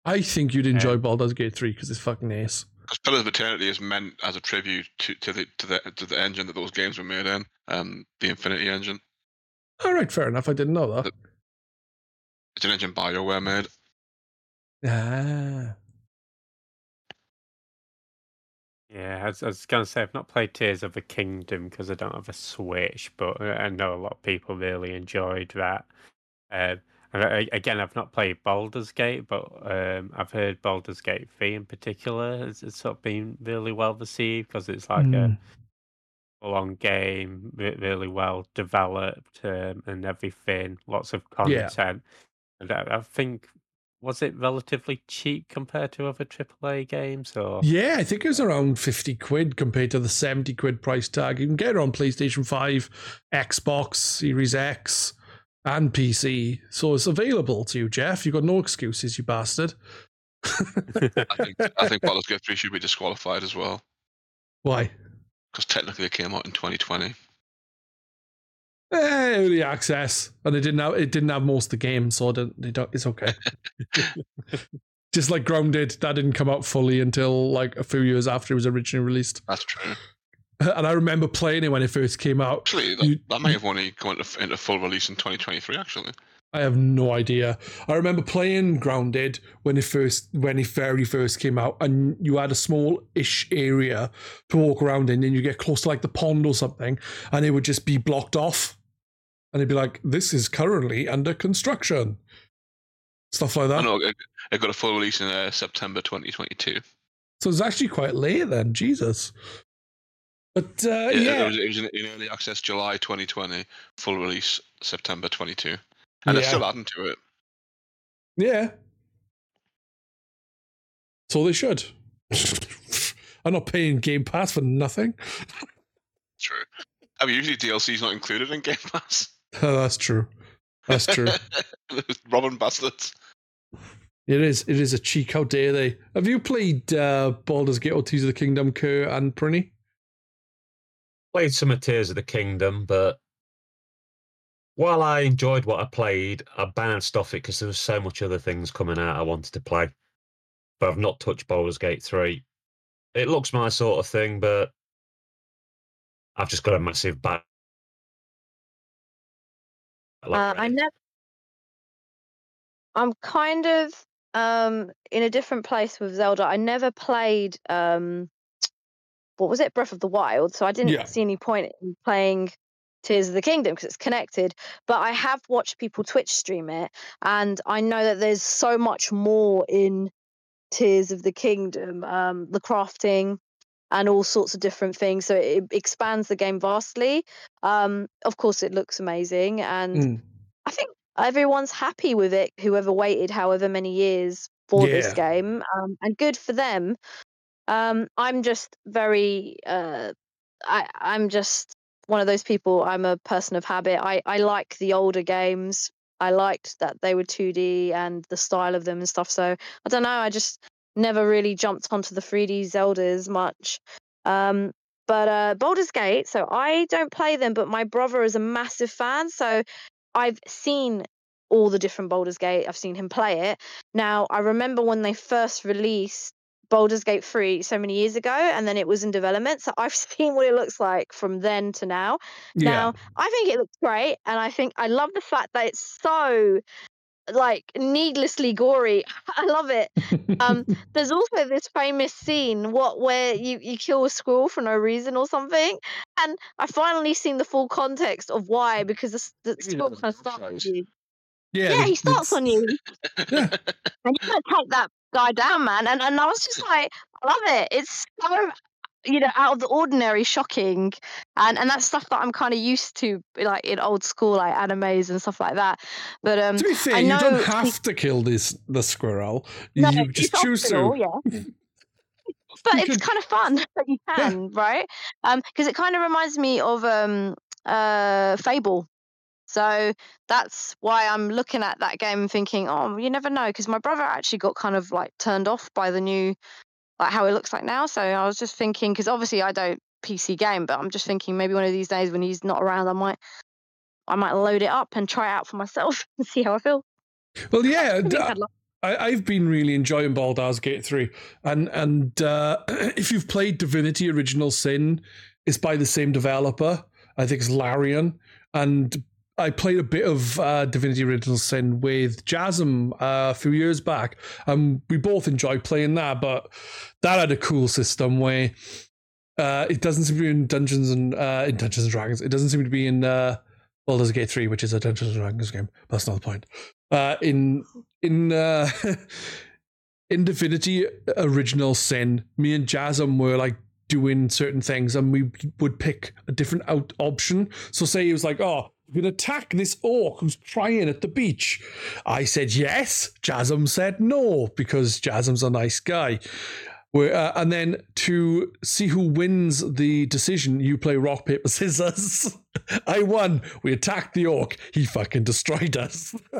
I think you'd enjoy Baldur's Gate Three because it's fucking ace. Because Pillars of Eternity is meant as a tribute to, to the to the to the engine that those games were made in, um, the Infinity engine. All right, fair enough. I didn't know that. It's an engine Bioware made. Ah, Yeah, I was, I was going to say I've not played Tears of the Kingdom because I don't have a Switch, but I know a lot of people really enjoyed that. Um, and I, again, I've not played Baldur's Gate, but um, I've heard Baldur's Gate 3 in particular has, has sort of been really well received because it's like Mm. a long game, really well developed um, and everything, lots of Yeah. content. And I, I think, was it relatively cheap compared to other AAA games? Or yeah. I think it was around fifty quid compared to the seventy quid price tag. You can get it on PlayStation Five, Xbox Series X, and PC. So it's available to you, Jeff. You've got no excuses, you bastard. I think I think Baldur's Gate 3 should be disqualified as well Why? because technically it came out in 2020. Eh, early access, and it didn't have it didn't have most of the game, so it don't, they don't, it's okay. Just like Grounded, that didn't come out fully until like a few years after it was originally released. That's true. And I remember playing it when it first came out. Actually, that, You- that may have only gone into, into full release in 2023. Actually, I have no idea. I remember playing Grounded when it first when it very first came out, and you had a small-ish area to walk around in, and you get close to like the pond or something, and it would just be blocked off, and it'd be like, "This is currently under construction." Stuff like that. I know it, got a full release in uh, September 2022. So it's actually quite late then. Jesus. But uh, Yeah, yeah, It, was, it was in, in early access July 2020, full release September 22, and they're still adding to it. yeah. So they should. I'm not paying Game Pass for nothing. True. I mean, usually DLC is not included in Game Pass. Oh, that's true. That's true. Robin bastards. It is. It is a cheek. How dare they? Have you played uh, Baldur's Gate or Tears of the Kingdom, Kerr and Prinny? Played some of Tears of the Kingdom, but while I enjoyed what I played, I bounced off it because there was so much other things coming out I wanted to play. But I've not touched Baldur's Gate 3. It looks my sort of thing, but I've just got a massive Uh, I never. I'm kind of um in a different place with Zelda. I never played um what was it, Breath of the Wild. So I didn't Yeah. see any point in playing Tears of the Kingdom because it's connected. But I have watched people Twitch stream it, and I know that there's so much more in Tears of the Kingdom. Um, the crafting and all sorts of different things. So it expands the game vastly. Um, of course, it looks amazing, and Mm. I think everyone's happy with it. Whoever waited however many years for this game, um, and good for them. Um, I'm just very, uh, I, I'm just one of those people. I'm a person of habit. I, I like the older games. I liked that they were 2D and the style of them and stuff. So I don't know. I just never really jumped onto the 3D Zeldas much. Um, but uh, Baldur's Gate. So I don't play them, but my brother is a massive fan. So I've seen all the different Baldur's Gate. I've seen him play it. Now, I remember when they first released Baldur's Gate 3 so many years ago, and then it was in development. So I've seen what it looks like from then to now. Yeah. Now, I think it looks great, and I think I love the fact that it's so like needlessly gory. I love it. Um, there's also this famous scene what where you, you kill a squirrel for no reason or something, and I finally seen the full context of why because the, s- the squirrel kind of starts on you. yeah. Yeah, he starts on you, Yeah. and you gotta take that guy down, man. And and I was just like, I love it. It's so you know out of the ordinary, shocking, and and that's stuff that I'm kind of used to, like in old school like animes and stuff like that. But um, To be fair, you don't have to kill this the squirrel. no, you it's just choose optional, to. yeah. but it's kind of fun that you Yeah. can, right? Um, because it kind of reminds me of um uh Fable. So that's why I'm looking at that game and thinking, oh, you never know, because my brother actually got kind of like turned off by the new, like how it looks like now. So I was just thinking, because obviously I don't PC game, but I'm just thinking maybe one of these days when he's not around, I might, I might load it up and try it out for myself and see how I feel. Well, yeah, Maybe d- I'd love- I, I've been really enjoying Baldur's Gate 3. And and uh, if you've played Divinity Original Sin, it's by the same developer. I think it's Larian. And I played a bit of uh, Divinity Original Sin with Jasm uh, a few years back. And we both enjoyed playing that, but that had a cool system where uh, it doesn't seem to be in Dungeons and uh, in Dungeons and Dragons. It doesn't seem to be in uh, Baldur's Gate 3, which is a Dungeons and Dragons game. But that's not the point. Uh, in in uh, in Divinity Original Sin, me and Jasm were like doing certain things, and we would pick a different out option. So say it was like, "Oh, you can attack this orc who's crying at the beach." I said yes. Jasm said no because Jasm's a nice guy. Uh, and then to see who wins the decision, you play rock paper scissors. I won. We attacked the orc. He fucking destroyed us.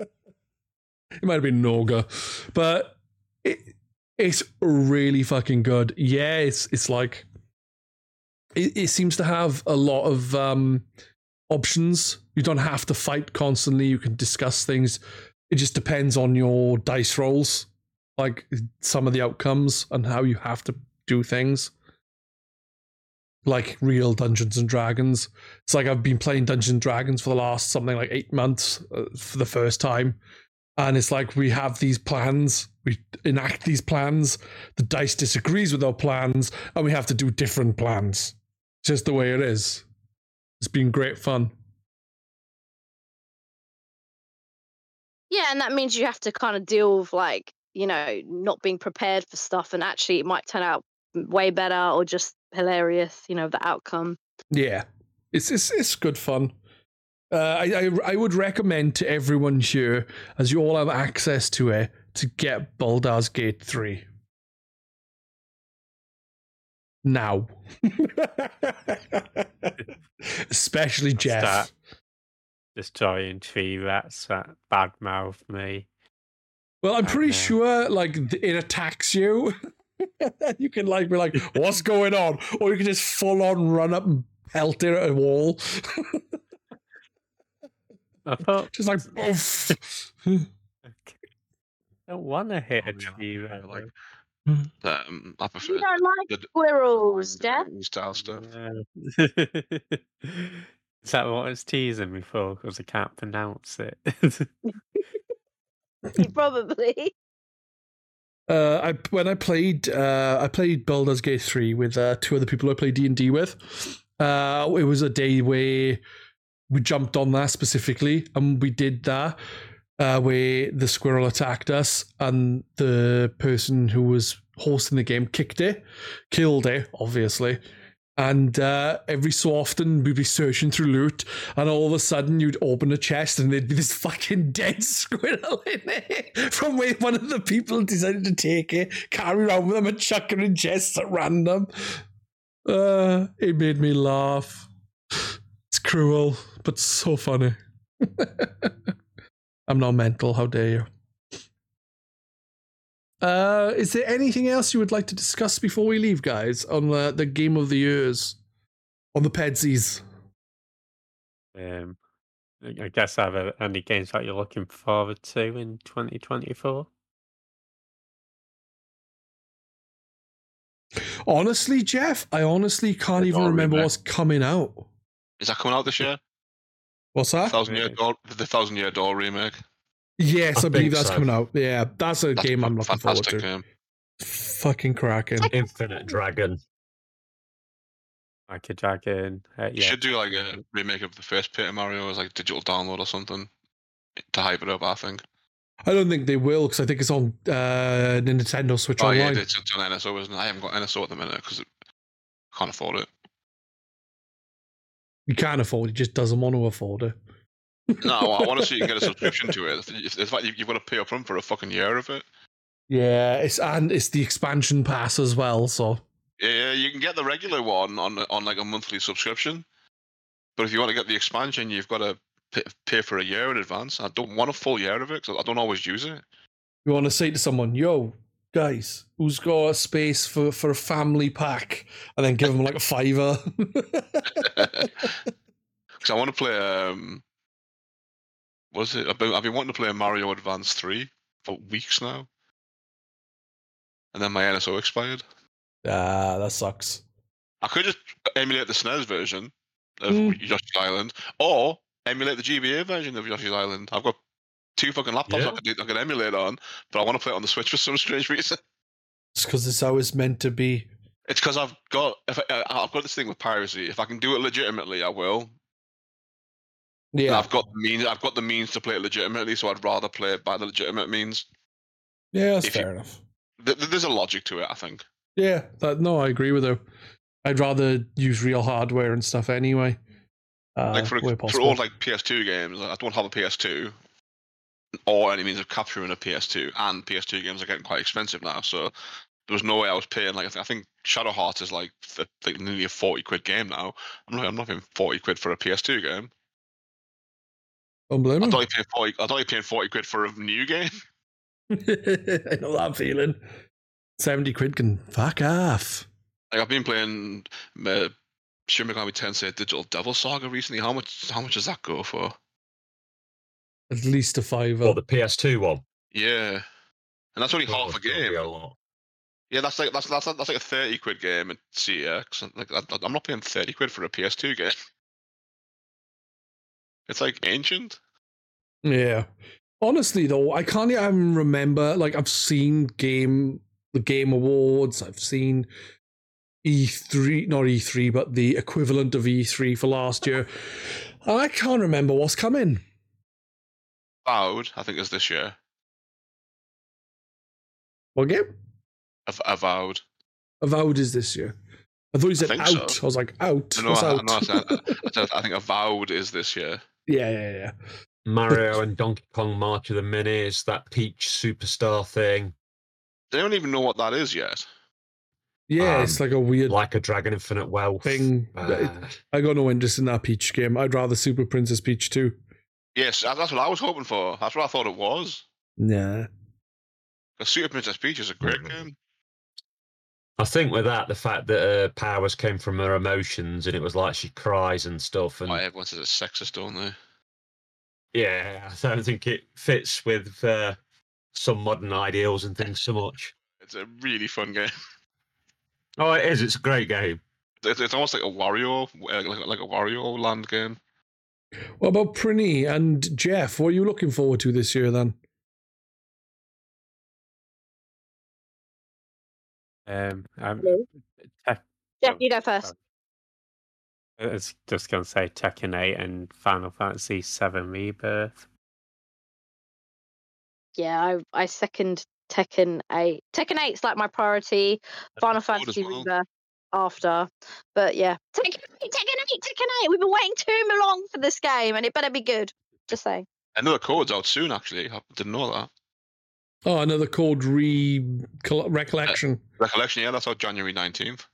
it might have been Noga, but it, it's really fucking good. Yeah, it's it's like it, it seems to have a lot of um, options. You don't have to fight constantly. You can discuss things. It just depends on your dice rolls, like some of the outcomes and how you have to do things. Like real Dungeons and Dragons. It's like I've been playing Dungeons and Dragons for the last something like eight months uh, for the first time. And it's like we have these plans, we enact these plans, the dice disagrees with our plans, and we have to do different plans. Just the way it is. It's been great fun. Yeah, and that means you have to kind of deal with like, you know, not being prepared for stuff and actually it might turn out way better or just hilarious, you know, the outcome. Yeah, it's it's it's good fun. Uh, I, I I would recommend to everyone here, as you all have access to it, to get Baldur's Gate three now. Especially Jeff. Start destroying tree rats that badmouth me. Well, I'm pretty man. sure like it attacks you. you can like be like, "What's going on?" Or you can just full on run up and pelt it at a wall, I thought just like. Oof. I don't want to hit a Oh, yeah, tree yeah, rat. Like- though. Um, I prefer You don't like the squirrels, Jeff? the style stuff. Yeah. Is that what it's teasing me for? Because I can't pronounce it. Probably. Uh, I when I played uh, I played Baldur's Gate three with uh, two other people I played D and D with. Uh, it was a day where we jumped on that specifically, and we did that uh, where the squirrel attacked us, and the person who was hosting the game kicked it, killed it, obviously. And uh, every so often we'd be searching through loot, and all of a sudden you'd open a chest and there'd be this fucking dead squirrel in it from where one of the people decided to take it, carry around with them, and chuck it in chests at random. Uh, it made me laugh. It's cruel, but so funny. I'm not mental. How dare you? Uh, is there anything else you would like to discuss before we leave, guys, on the, the game of the years, on the Pedzys? um, I I guess are there any games that you're looking forward to in 2024? Honestly, Jeff, I honestly can't The even Dawn remember remake. what's coming out. Is that coming out this year? What's that? Thousand Year Really? Door, the Thousand Year Door remake. Yes, I, I believe that's so. coming out. Yeah, that's a That's game I'm looking forward to. game. Fucking cracking. Infinite Dragon. Like a dragon? Uh, You should do like a remake of the first Paper Mario as like digital download or something to hype it up. I think. I don't think they will because I think it's on uh, Nintendo Switch Oh yeah, Online. it's, it's on NSO, isn't it? I haven't got NSO at the minute because I Can't afford it. He can't afford it, just doesn't want to afford it. No, I want to see you get a subscription to it. Fact, you- you've got to pay up front for a fucking year of it. Yeah, it's and it's the expansion pass as well, so Yeah, you can get the regular one on on like a monthly subscription, but if you want to get the expansion, you've got to pay, pay for a year in advance. I don't want a full year of it because I don't always use it. you want to say to someone, "Yo, guys, who's got a space for for a family pack?" and then give them like a fiver. Because I want to play. Um, what is it? I've been, I've been wanting to play a Mario Advance three for weeks now, and then my NSO expired. ah, that sucks. I could just emulate the SNES version of Mm. Yoshi's Island, or emulate the GBA version of Yoshi's Island. I've got two fucking laptops Yeah. I, could, I could emulate on, but I want to play it on the Switch for some strange reason. It's because it's always meant to be. It's because I've got if I, I've got this thing with piracy. If I can do it legitimately, I will. And Yeah, I've got the means. I've got the means to play it legitimately, so I'd rather play it by the legitimate means. yeah, that's if you- fair enough. Th- th- There's a logic to it, I think. Yeah, that, no, I agree with her. I'd rather use real hardware and stuff anyway. Uh, like for for all like PS2 games, I don't have a PS2 or any means of capturing a PS2, and PS2 games are getting quite expensive now. So there was no way I was paying like I think, I think Shadow Heart is like like nearly a forty quid game now. I'm not I'm not paying forty quid for a PS2 game. Blame I thought you paying forty. I thought you paying forty quid for a new game. I know that feeling. 70 quid can fuck off. Like I've been playing uh, Shin Megami Tensei Digital Devil Saga recently. How much? How much does that go for? At least a fiver. Or the PS2 one. Yeah, and that's only Oh, half a oh, it's be game. A lot. Yeah, that's like that's that's that's like a thirty quid game at CeX. Like I, I'm not paying thirty quid for a PS2 game. It's like ancient. Yeah. Honestly though, I can't even remember like I've seen game the game awards, I've seen E3 not E3, but the equivalent of E3 for last year. And I can't remember what's coming. Avowed, I think, is this year. What game? Av- Avowed. Avowed is this year. I thought you said think out. so. I was like, out. No, What's I, out? no, I, said, I, said, I think Avowed is this year. yeah, yeah, yeah. Mario and Donkey Kong March of the Minis, that Peach Superstar thing, They don't even know what that is yet. Yeah, Um, it's like a weird like a Dragon Infinite Wealth. thing. Uh, I got no interest in that Peach game. I'd rather Super Princess Peach too. Yes, that's what I was hoping for. That's what I thought it was. Yeah. Because Super Princess Peach is a great Mhm. game. I think with that, the fact that her powers came from her emotions and it was like she cries and stuff. And Why everyone says it's sexist, don't they? yeah, I don't think it fits with uh, some modern ideals and things so much. It's a really fun game. Oh, it is. It's a great game. It's, it's almost like a Wario, uh, like, like a Wario Land game. What about Prinny and Jeff? What are you looking forward to this year then? Um, I'm, Hello? Tek- Jeff, Oh, you go first. I was just going to say Tekken 8 and Final Fantasy 7 Rebirth. Yeah, I, I second Tekken 8. Tekken 8's like my priority. Final Fantasy well. Rebirth after. But yeah, Tekken 8, Tekken 8, Tekken 8. We've been waiting too long for this game and it better be good. Just saying. Another code's out soon, actually. I didn't know that. Oh, another code re col- recollection. Uh, recollection, yeah, that's out January 19th.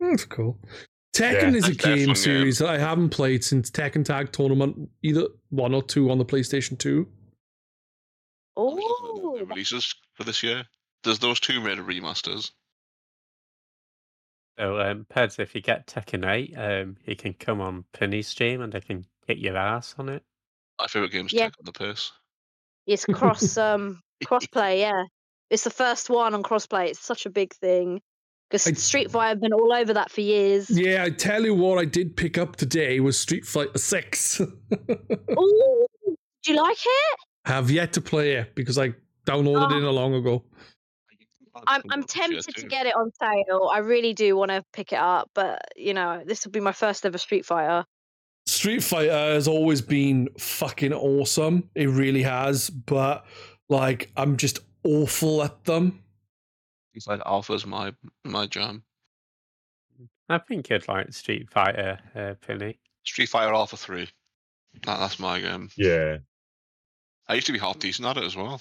Hmm, that's cool. Tekken Yeah, is a game a game. series that I haven't played since Tekken Tag Tournament, either one or two on the PlayStation 2. I'm just looking at Oh, releases for this year. There's those two made remasters. So, um, Pedz, if you get Tekken 8, um, you can come on Penny stream and I can hit your ass on it. My favourite game's Yeah. Tekken on the Pace. it's cross um crossplay, yeah. It's the first one on crossplay. It's such a big thing. Because Street Fighter have been all over that for years. Yeah, I tell you what I did pick up today was Street Fighter 6. Ooh, do you like it? Have yet to play it because I downloaded it Oh. a long ago. I'm I'm tempted to get it on sale. I really do want to pick it up, but you know, this will be my first ever Street Fighter. Street Fighter has always been fucking awesome. It really has, but like I'm just awful at them. It's like Alpha's my my jam. I think you'd like Street Fighter, uh, Pilly. Street Fighter Alpha 3. That, that's my game. Yeah. I used to be half decent at it as well.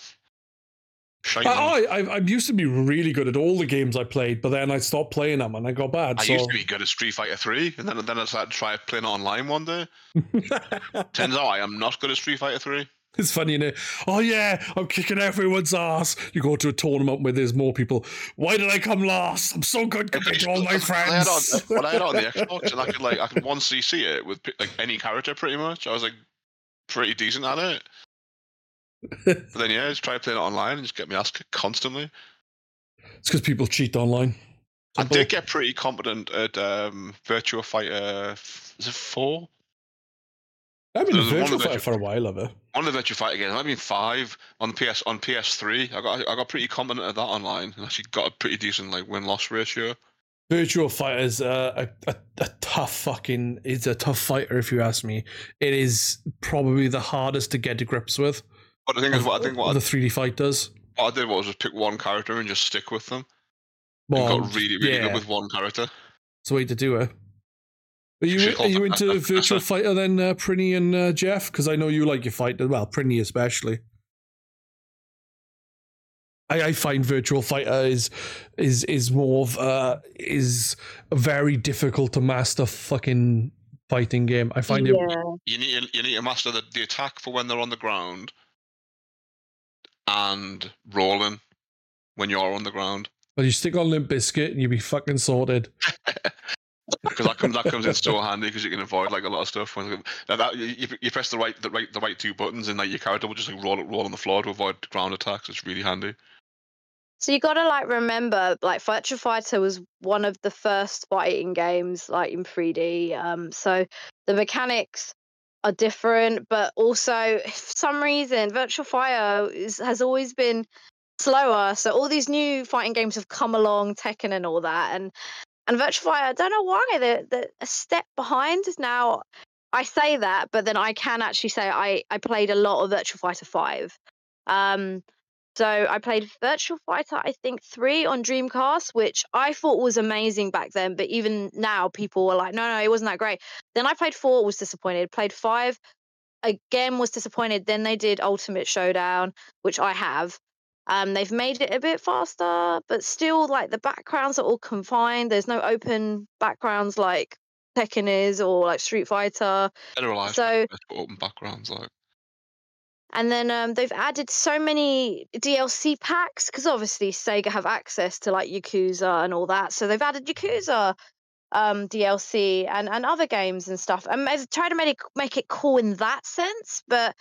Shite I. I, I, used to be really good at all the games I played, but then I stopped playing them and I got bad. I so. used to be good at Street Fighter 3, and then, then I started to try playing it online one day. Turns out I am not good at Street Fighter 3. It's funny, you know. Oh yeah, I'm kicking everyone's ass. You go to a tournament where there's more people. Why did I come last? I'm so good compared to all my When I had friends. on, I had on the Xbox, and I could like I could one CC it with like any character pretty much. I was like pretty decent at it. But then yeah, just try playing it online and just get me asked constantly. It's because people cheat online. I did get pretty competent at um, Virtua Fighter. Is it four? I've been a there's one virtual of the- fighter for a while, I? One of the Virtua Fighter games. I've been five on PS on PS3. I got I got pretty competent at that online, and actually got a pretty decent like win loss ratio. Virtual Fighter is a, a, a, a tough fucking. It's a tough fighter, if you ask me. It is probably the hardest to get to grips with. But the thing is, of- what I think what the 3D fighters. what I did was just pick one character and just stick with them. Well, and got really really yeah, good with one character. it's the way to do it. Are you are you into Virtual Fighter then, uh, Prinny and uh, Jeff? Because I know you like your fighter. Well, Prinny especially. I, I find Virtual Fighter is is is more of uh, is a very difficult to master fucking fighting game. I find it. You need you need to master the, the attack for when they're on the ground, and rolling when you're on the ground. But you stick on Limp Bizkit and you'll be fucking sorted. because that comes that comes in so handy because you can avoid like a lot of stuff. When now that you, you- you press the right the right the right two buttons and like your character will just like roll roll on the floor to avoid ground attacks. It's really handy. So you gotta like remember, like Virtua Fighter was one of the first fighting games like in 3D. Um, so the mechanics are different, but also for some reason Virtual Fighter is, has always been slower. So all these new fighting games have come along, Tekken and all that, and and Virtua Fighter, I don't know why they're, they're a step behind now. I say that, but then I can actually say I I played a lot of Virtual Fighter Five. Um, so I played Virtual Fighter, I think three on Dreamcast, which I thought was amazing back then. But even now, people were like, "No, no, it wasn't that great." Then I played four, was disappointed. Played five, again was disappointed. Then they did Ultimate Showdown, which I have. Um, they've made it a bit faster, but still, like the backgrounds are all confined. There's no open backgrounds like Tekken is or like Street Fighter. Better alive. So- open backgrounds like And then um, they've added so many DLC packs because obviously Sega have access to like Yakuza and all that. So they've added Yakuza um, DLC and, and other games and stuff. And they've tried to make it, make it cool in that sense. But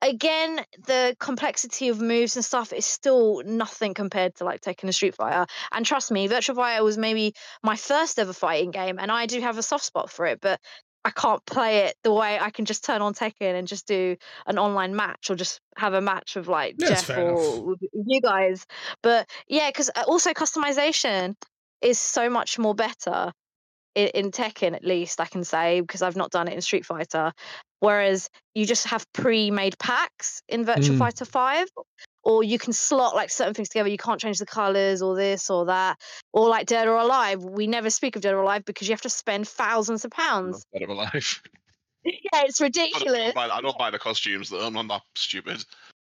again, the complexity of moves and stuff is still nothing compared to like Tekken a Street Fighter. And trust me, Virtual Fighter was maybe my first ever fighting game, and I do have a soft spot for it. But I can't play it the way I can just turn on Tekken and just do an online match or just have a match with like Yeah, Jeff or you guys. But yeah, because also customization is so much more better in, in Tekken, at least I can say, because I've not done it in Street Fighter. Whereas you just have pre-made packs in Virtual Mm. Fighter Five, or you can slot like certain things together. You can't change the colors or this or that, or like Dead or Alive. We never speak of Dead or Alive because you have to spend thousands of pounds. Dead or alive. Yeah, it's I ridiculous. don't, buy, I don't buy the costumes though. I'm not that stupid.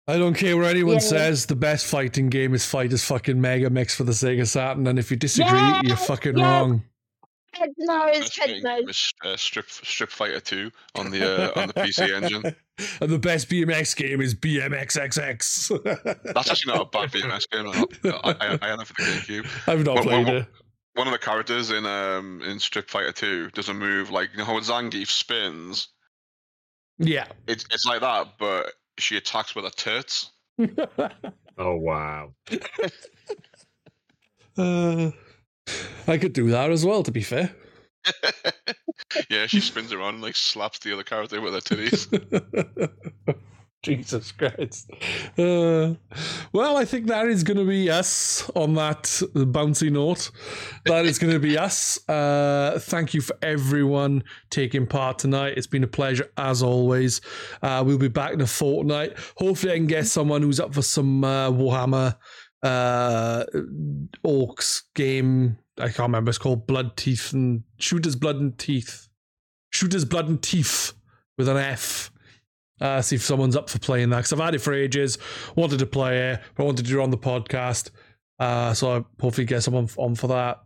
I don't care what anyone Yeah. says. The best fighting game is Fighters fucking Mega Mix for the Sega Saturn, and if you disagree, you're fucking yes. wrong. Head nose, Best head nose. uh, Strip Strip Fighter Two on the uh, on the PC engine. and the best BMX game is BMXXX. That's actually not a bad BMX game. I, I, I had it for the GameCube. I've not Well, played well, it. One of the characters in um in Strip Fighter Two does a move like you know how Zangief spins. Yeah. It's it's like that, but she attacks with her tits. Oh wow. uh, I could do that as well, to be fair. yeah, she spins around and like slaps the other character with her titties. Jesus Christ. Uh, well, I think that is going to be us on that bouncy note. That is going to be us. Uh, thank you for everyone taking part tonight. It's been a pleasure as always. Uh, we'll be back in a fortnight. Hopefully, I can get someone who's up for some uh, Warhammer uh, Orcs game I can't remember. It's called Blood Teeth and Shootas Blood and Teeth. Shootas Blood and Teeth with an F. Uh, see if someone's up for playing that because I've had it for ages. Wanted to play it, but I wanted to do it on the podcast. Uh, so I hopefully get someone on for that.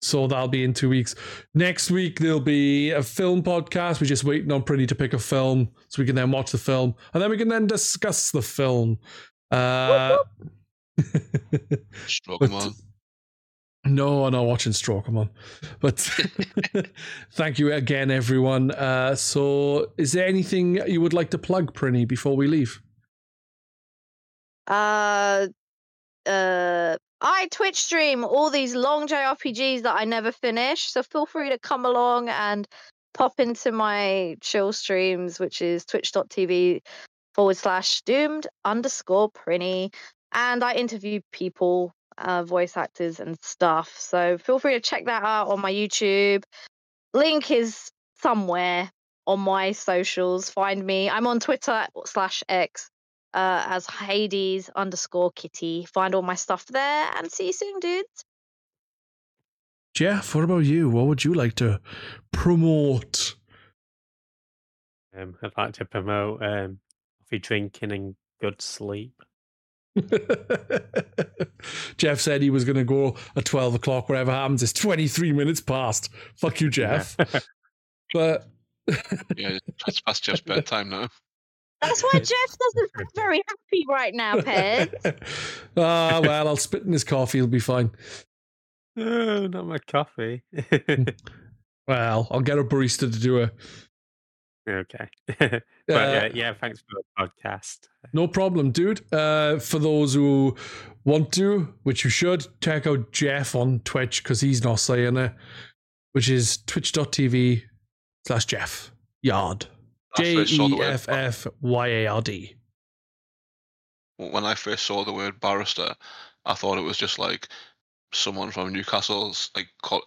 So that'll be in two weeks. Next week there'll be a film podcast. We're just waiting on Pretty to pick a film so we can then watch the film and then we can then discuss the film. Uh, Stroke But- on. no, I'm not watching Stroke. I'm on. But thank you again, everyone. Uh, so, is there anything you would like to plug, Prinny, before we leave? Uh, uh, I Twitch stream all these long JRPGs that I never finish. So feel free to come along and pop into my chill streams, which is twitch.tv forward slash doomed underscore prinny. And I interview people, uh, voice actors and stuff. So feel free to check that out on my YouTube. Link is somewhere on my socials. Find me. I'm on Twitter slash X uh, as Hades underscore Kitty. Find all my stuff there and see you soon, dudes. Jeff, what about you? What would you like to promote? Um, I'd like to promote um, coffee drinking and good sleep. Jeff said he was going to go at 12 o'clock. Whatever happens, it's 23 minutes past. Fuck you, Jeff. But Yeah, it's past Jeff's bedtime now. That's why Jeff doesn't look very happy right now, Ped. ah, well, I'll spit in his coffee. He'll be fine. oh, not my coffee. Well, I'll get a barista to do it. Okay. but yeah, Uh, yeah, thanks for the podcast. No problem, dude. Uh, for those who want to, which you should, check out Jeff on Twitch because he's not saying it, which is twitch.tv slash Jeff Yard. I J first saw the E word- F F Y A R D. When I first saw the word barrister, I thought it was just like someone from Newcastle's like called,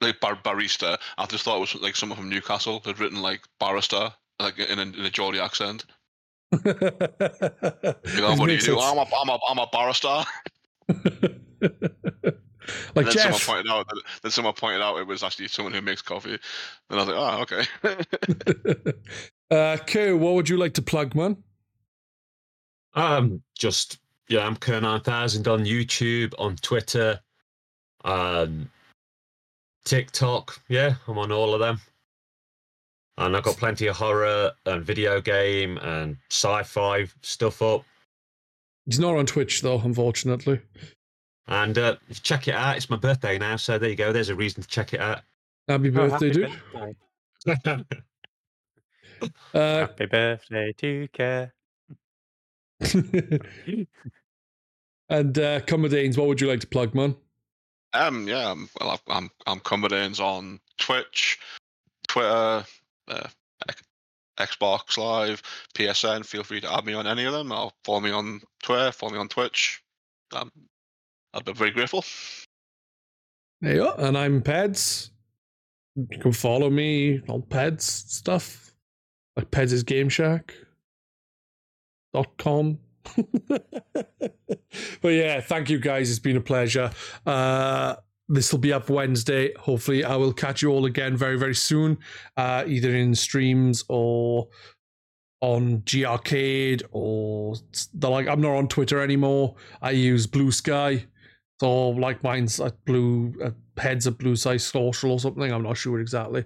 like, like bar- barista. I just thought it was like someone from Newcastle had written like barrister like in a, in a Geordie accent. You know, what do you do? I'm a, I'm a, I'm a barrister. like and then Jeff. someone pointed out that then someone pointed out it was actually someone who makes coffee. And I was like, oh, okay. uh, Koo, what would you like to plug, man? Um, just yeah, I'm Kerrr9000 on YouTube, on Twitter, um, TikTok. Yeah, I'm on all of them. And I've got plenty of horror and video game and sci-fi stuff up. He's not on Twitch, though, unfortunately. And uh, check it out. It's my birthday now, so there you go. There's a reason to check it out. Happy Oh, birthday, happy dude. birthday. Uh, Happy birthday to Care. and uh, Cumberdanes, what would you like to plug, man? Um, yeah, I'm, well, I'm I'm Cumberdanes on Twitch, Twitter, uh, Xbox Live, PSN. Feel free to add me on any of them. I'll follow me on Twitter, follow me on Twitch. Um, I'll be very grateful. There you go. And I'm Pedz. You can follow me on Pedz stuff. Like Pedz' Game Shack. Dot com. but yeah, thank you guys. It's been a pleasure. Uh this will be up Wednesday. Hopefully, I will catch you all again very, very soon. Uh either in streams or on G Arcade or the like. I'm not on Twitter anymore. I use Blue Sky. So like mine's at blue heads at blue sky social or something. I'm not sure exactly.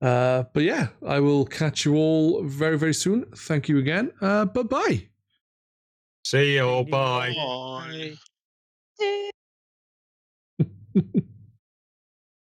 Uh, but yeah, I will catch you all very very soon. Thank you again. Uh, bye bye. See you all. Bye. Bye. Dude.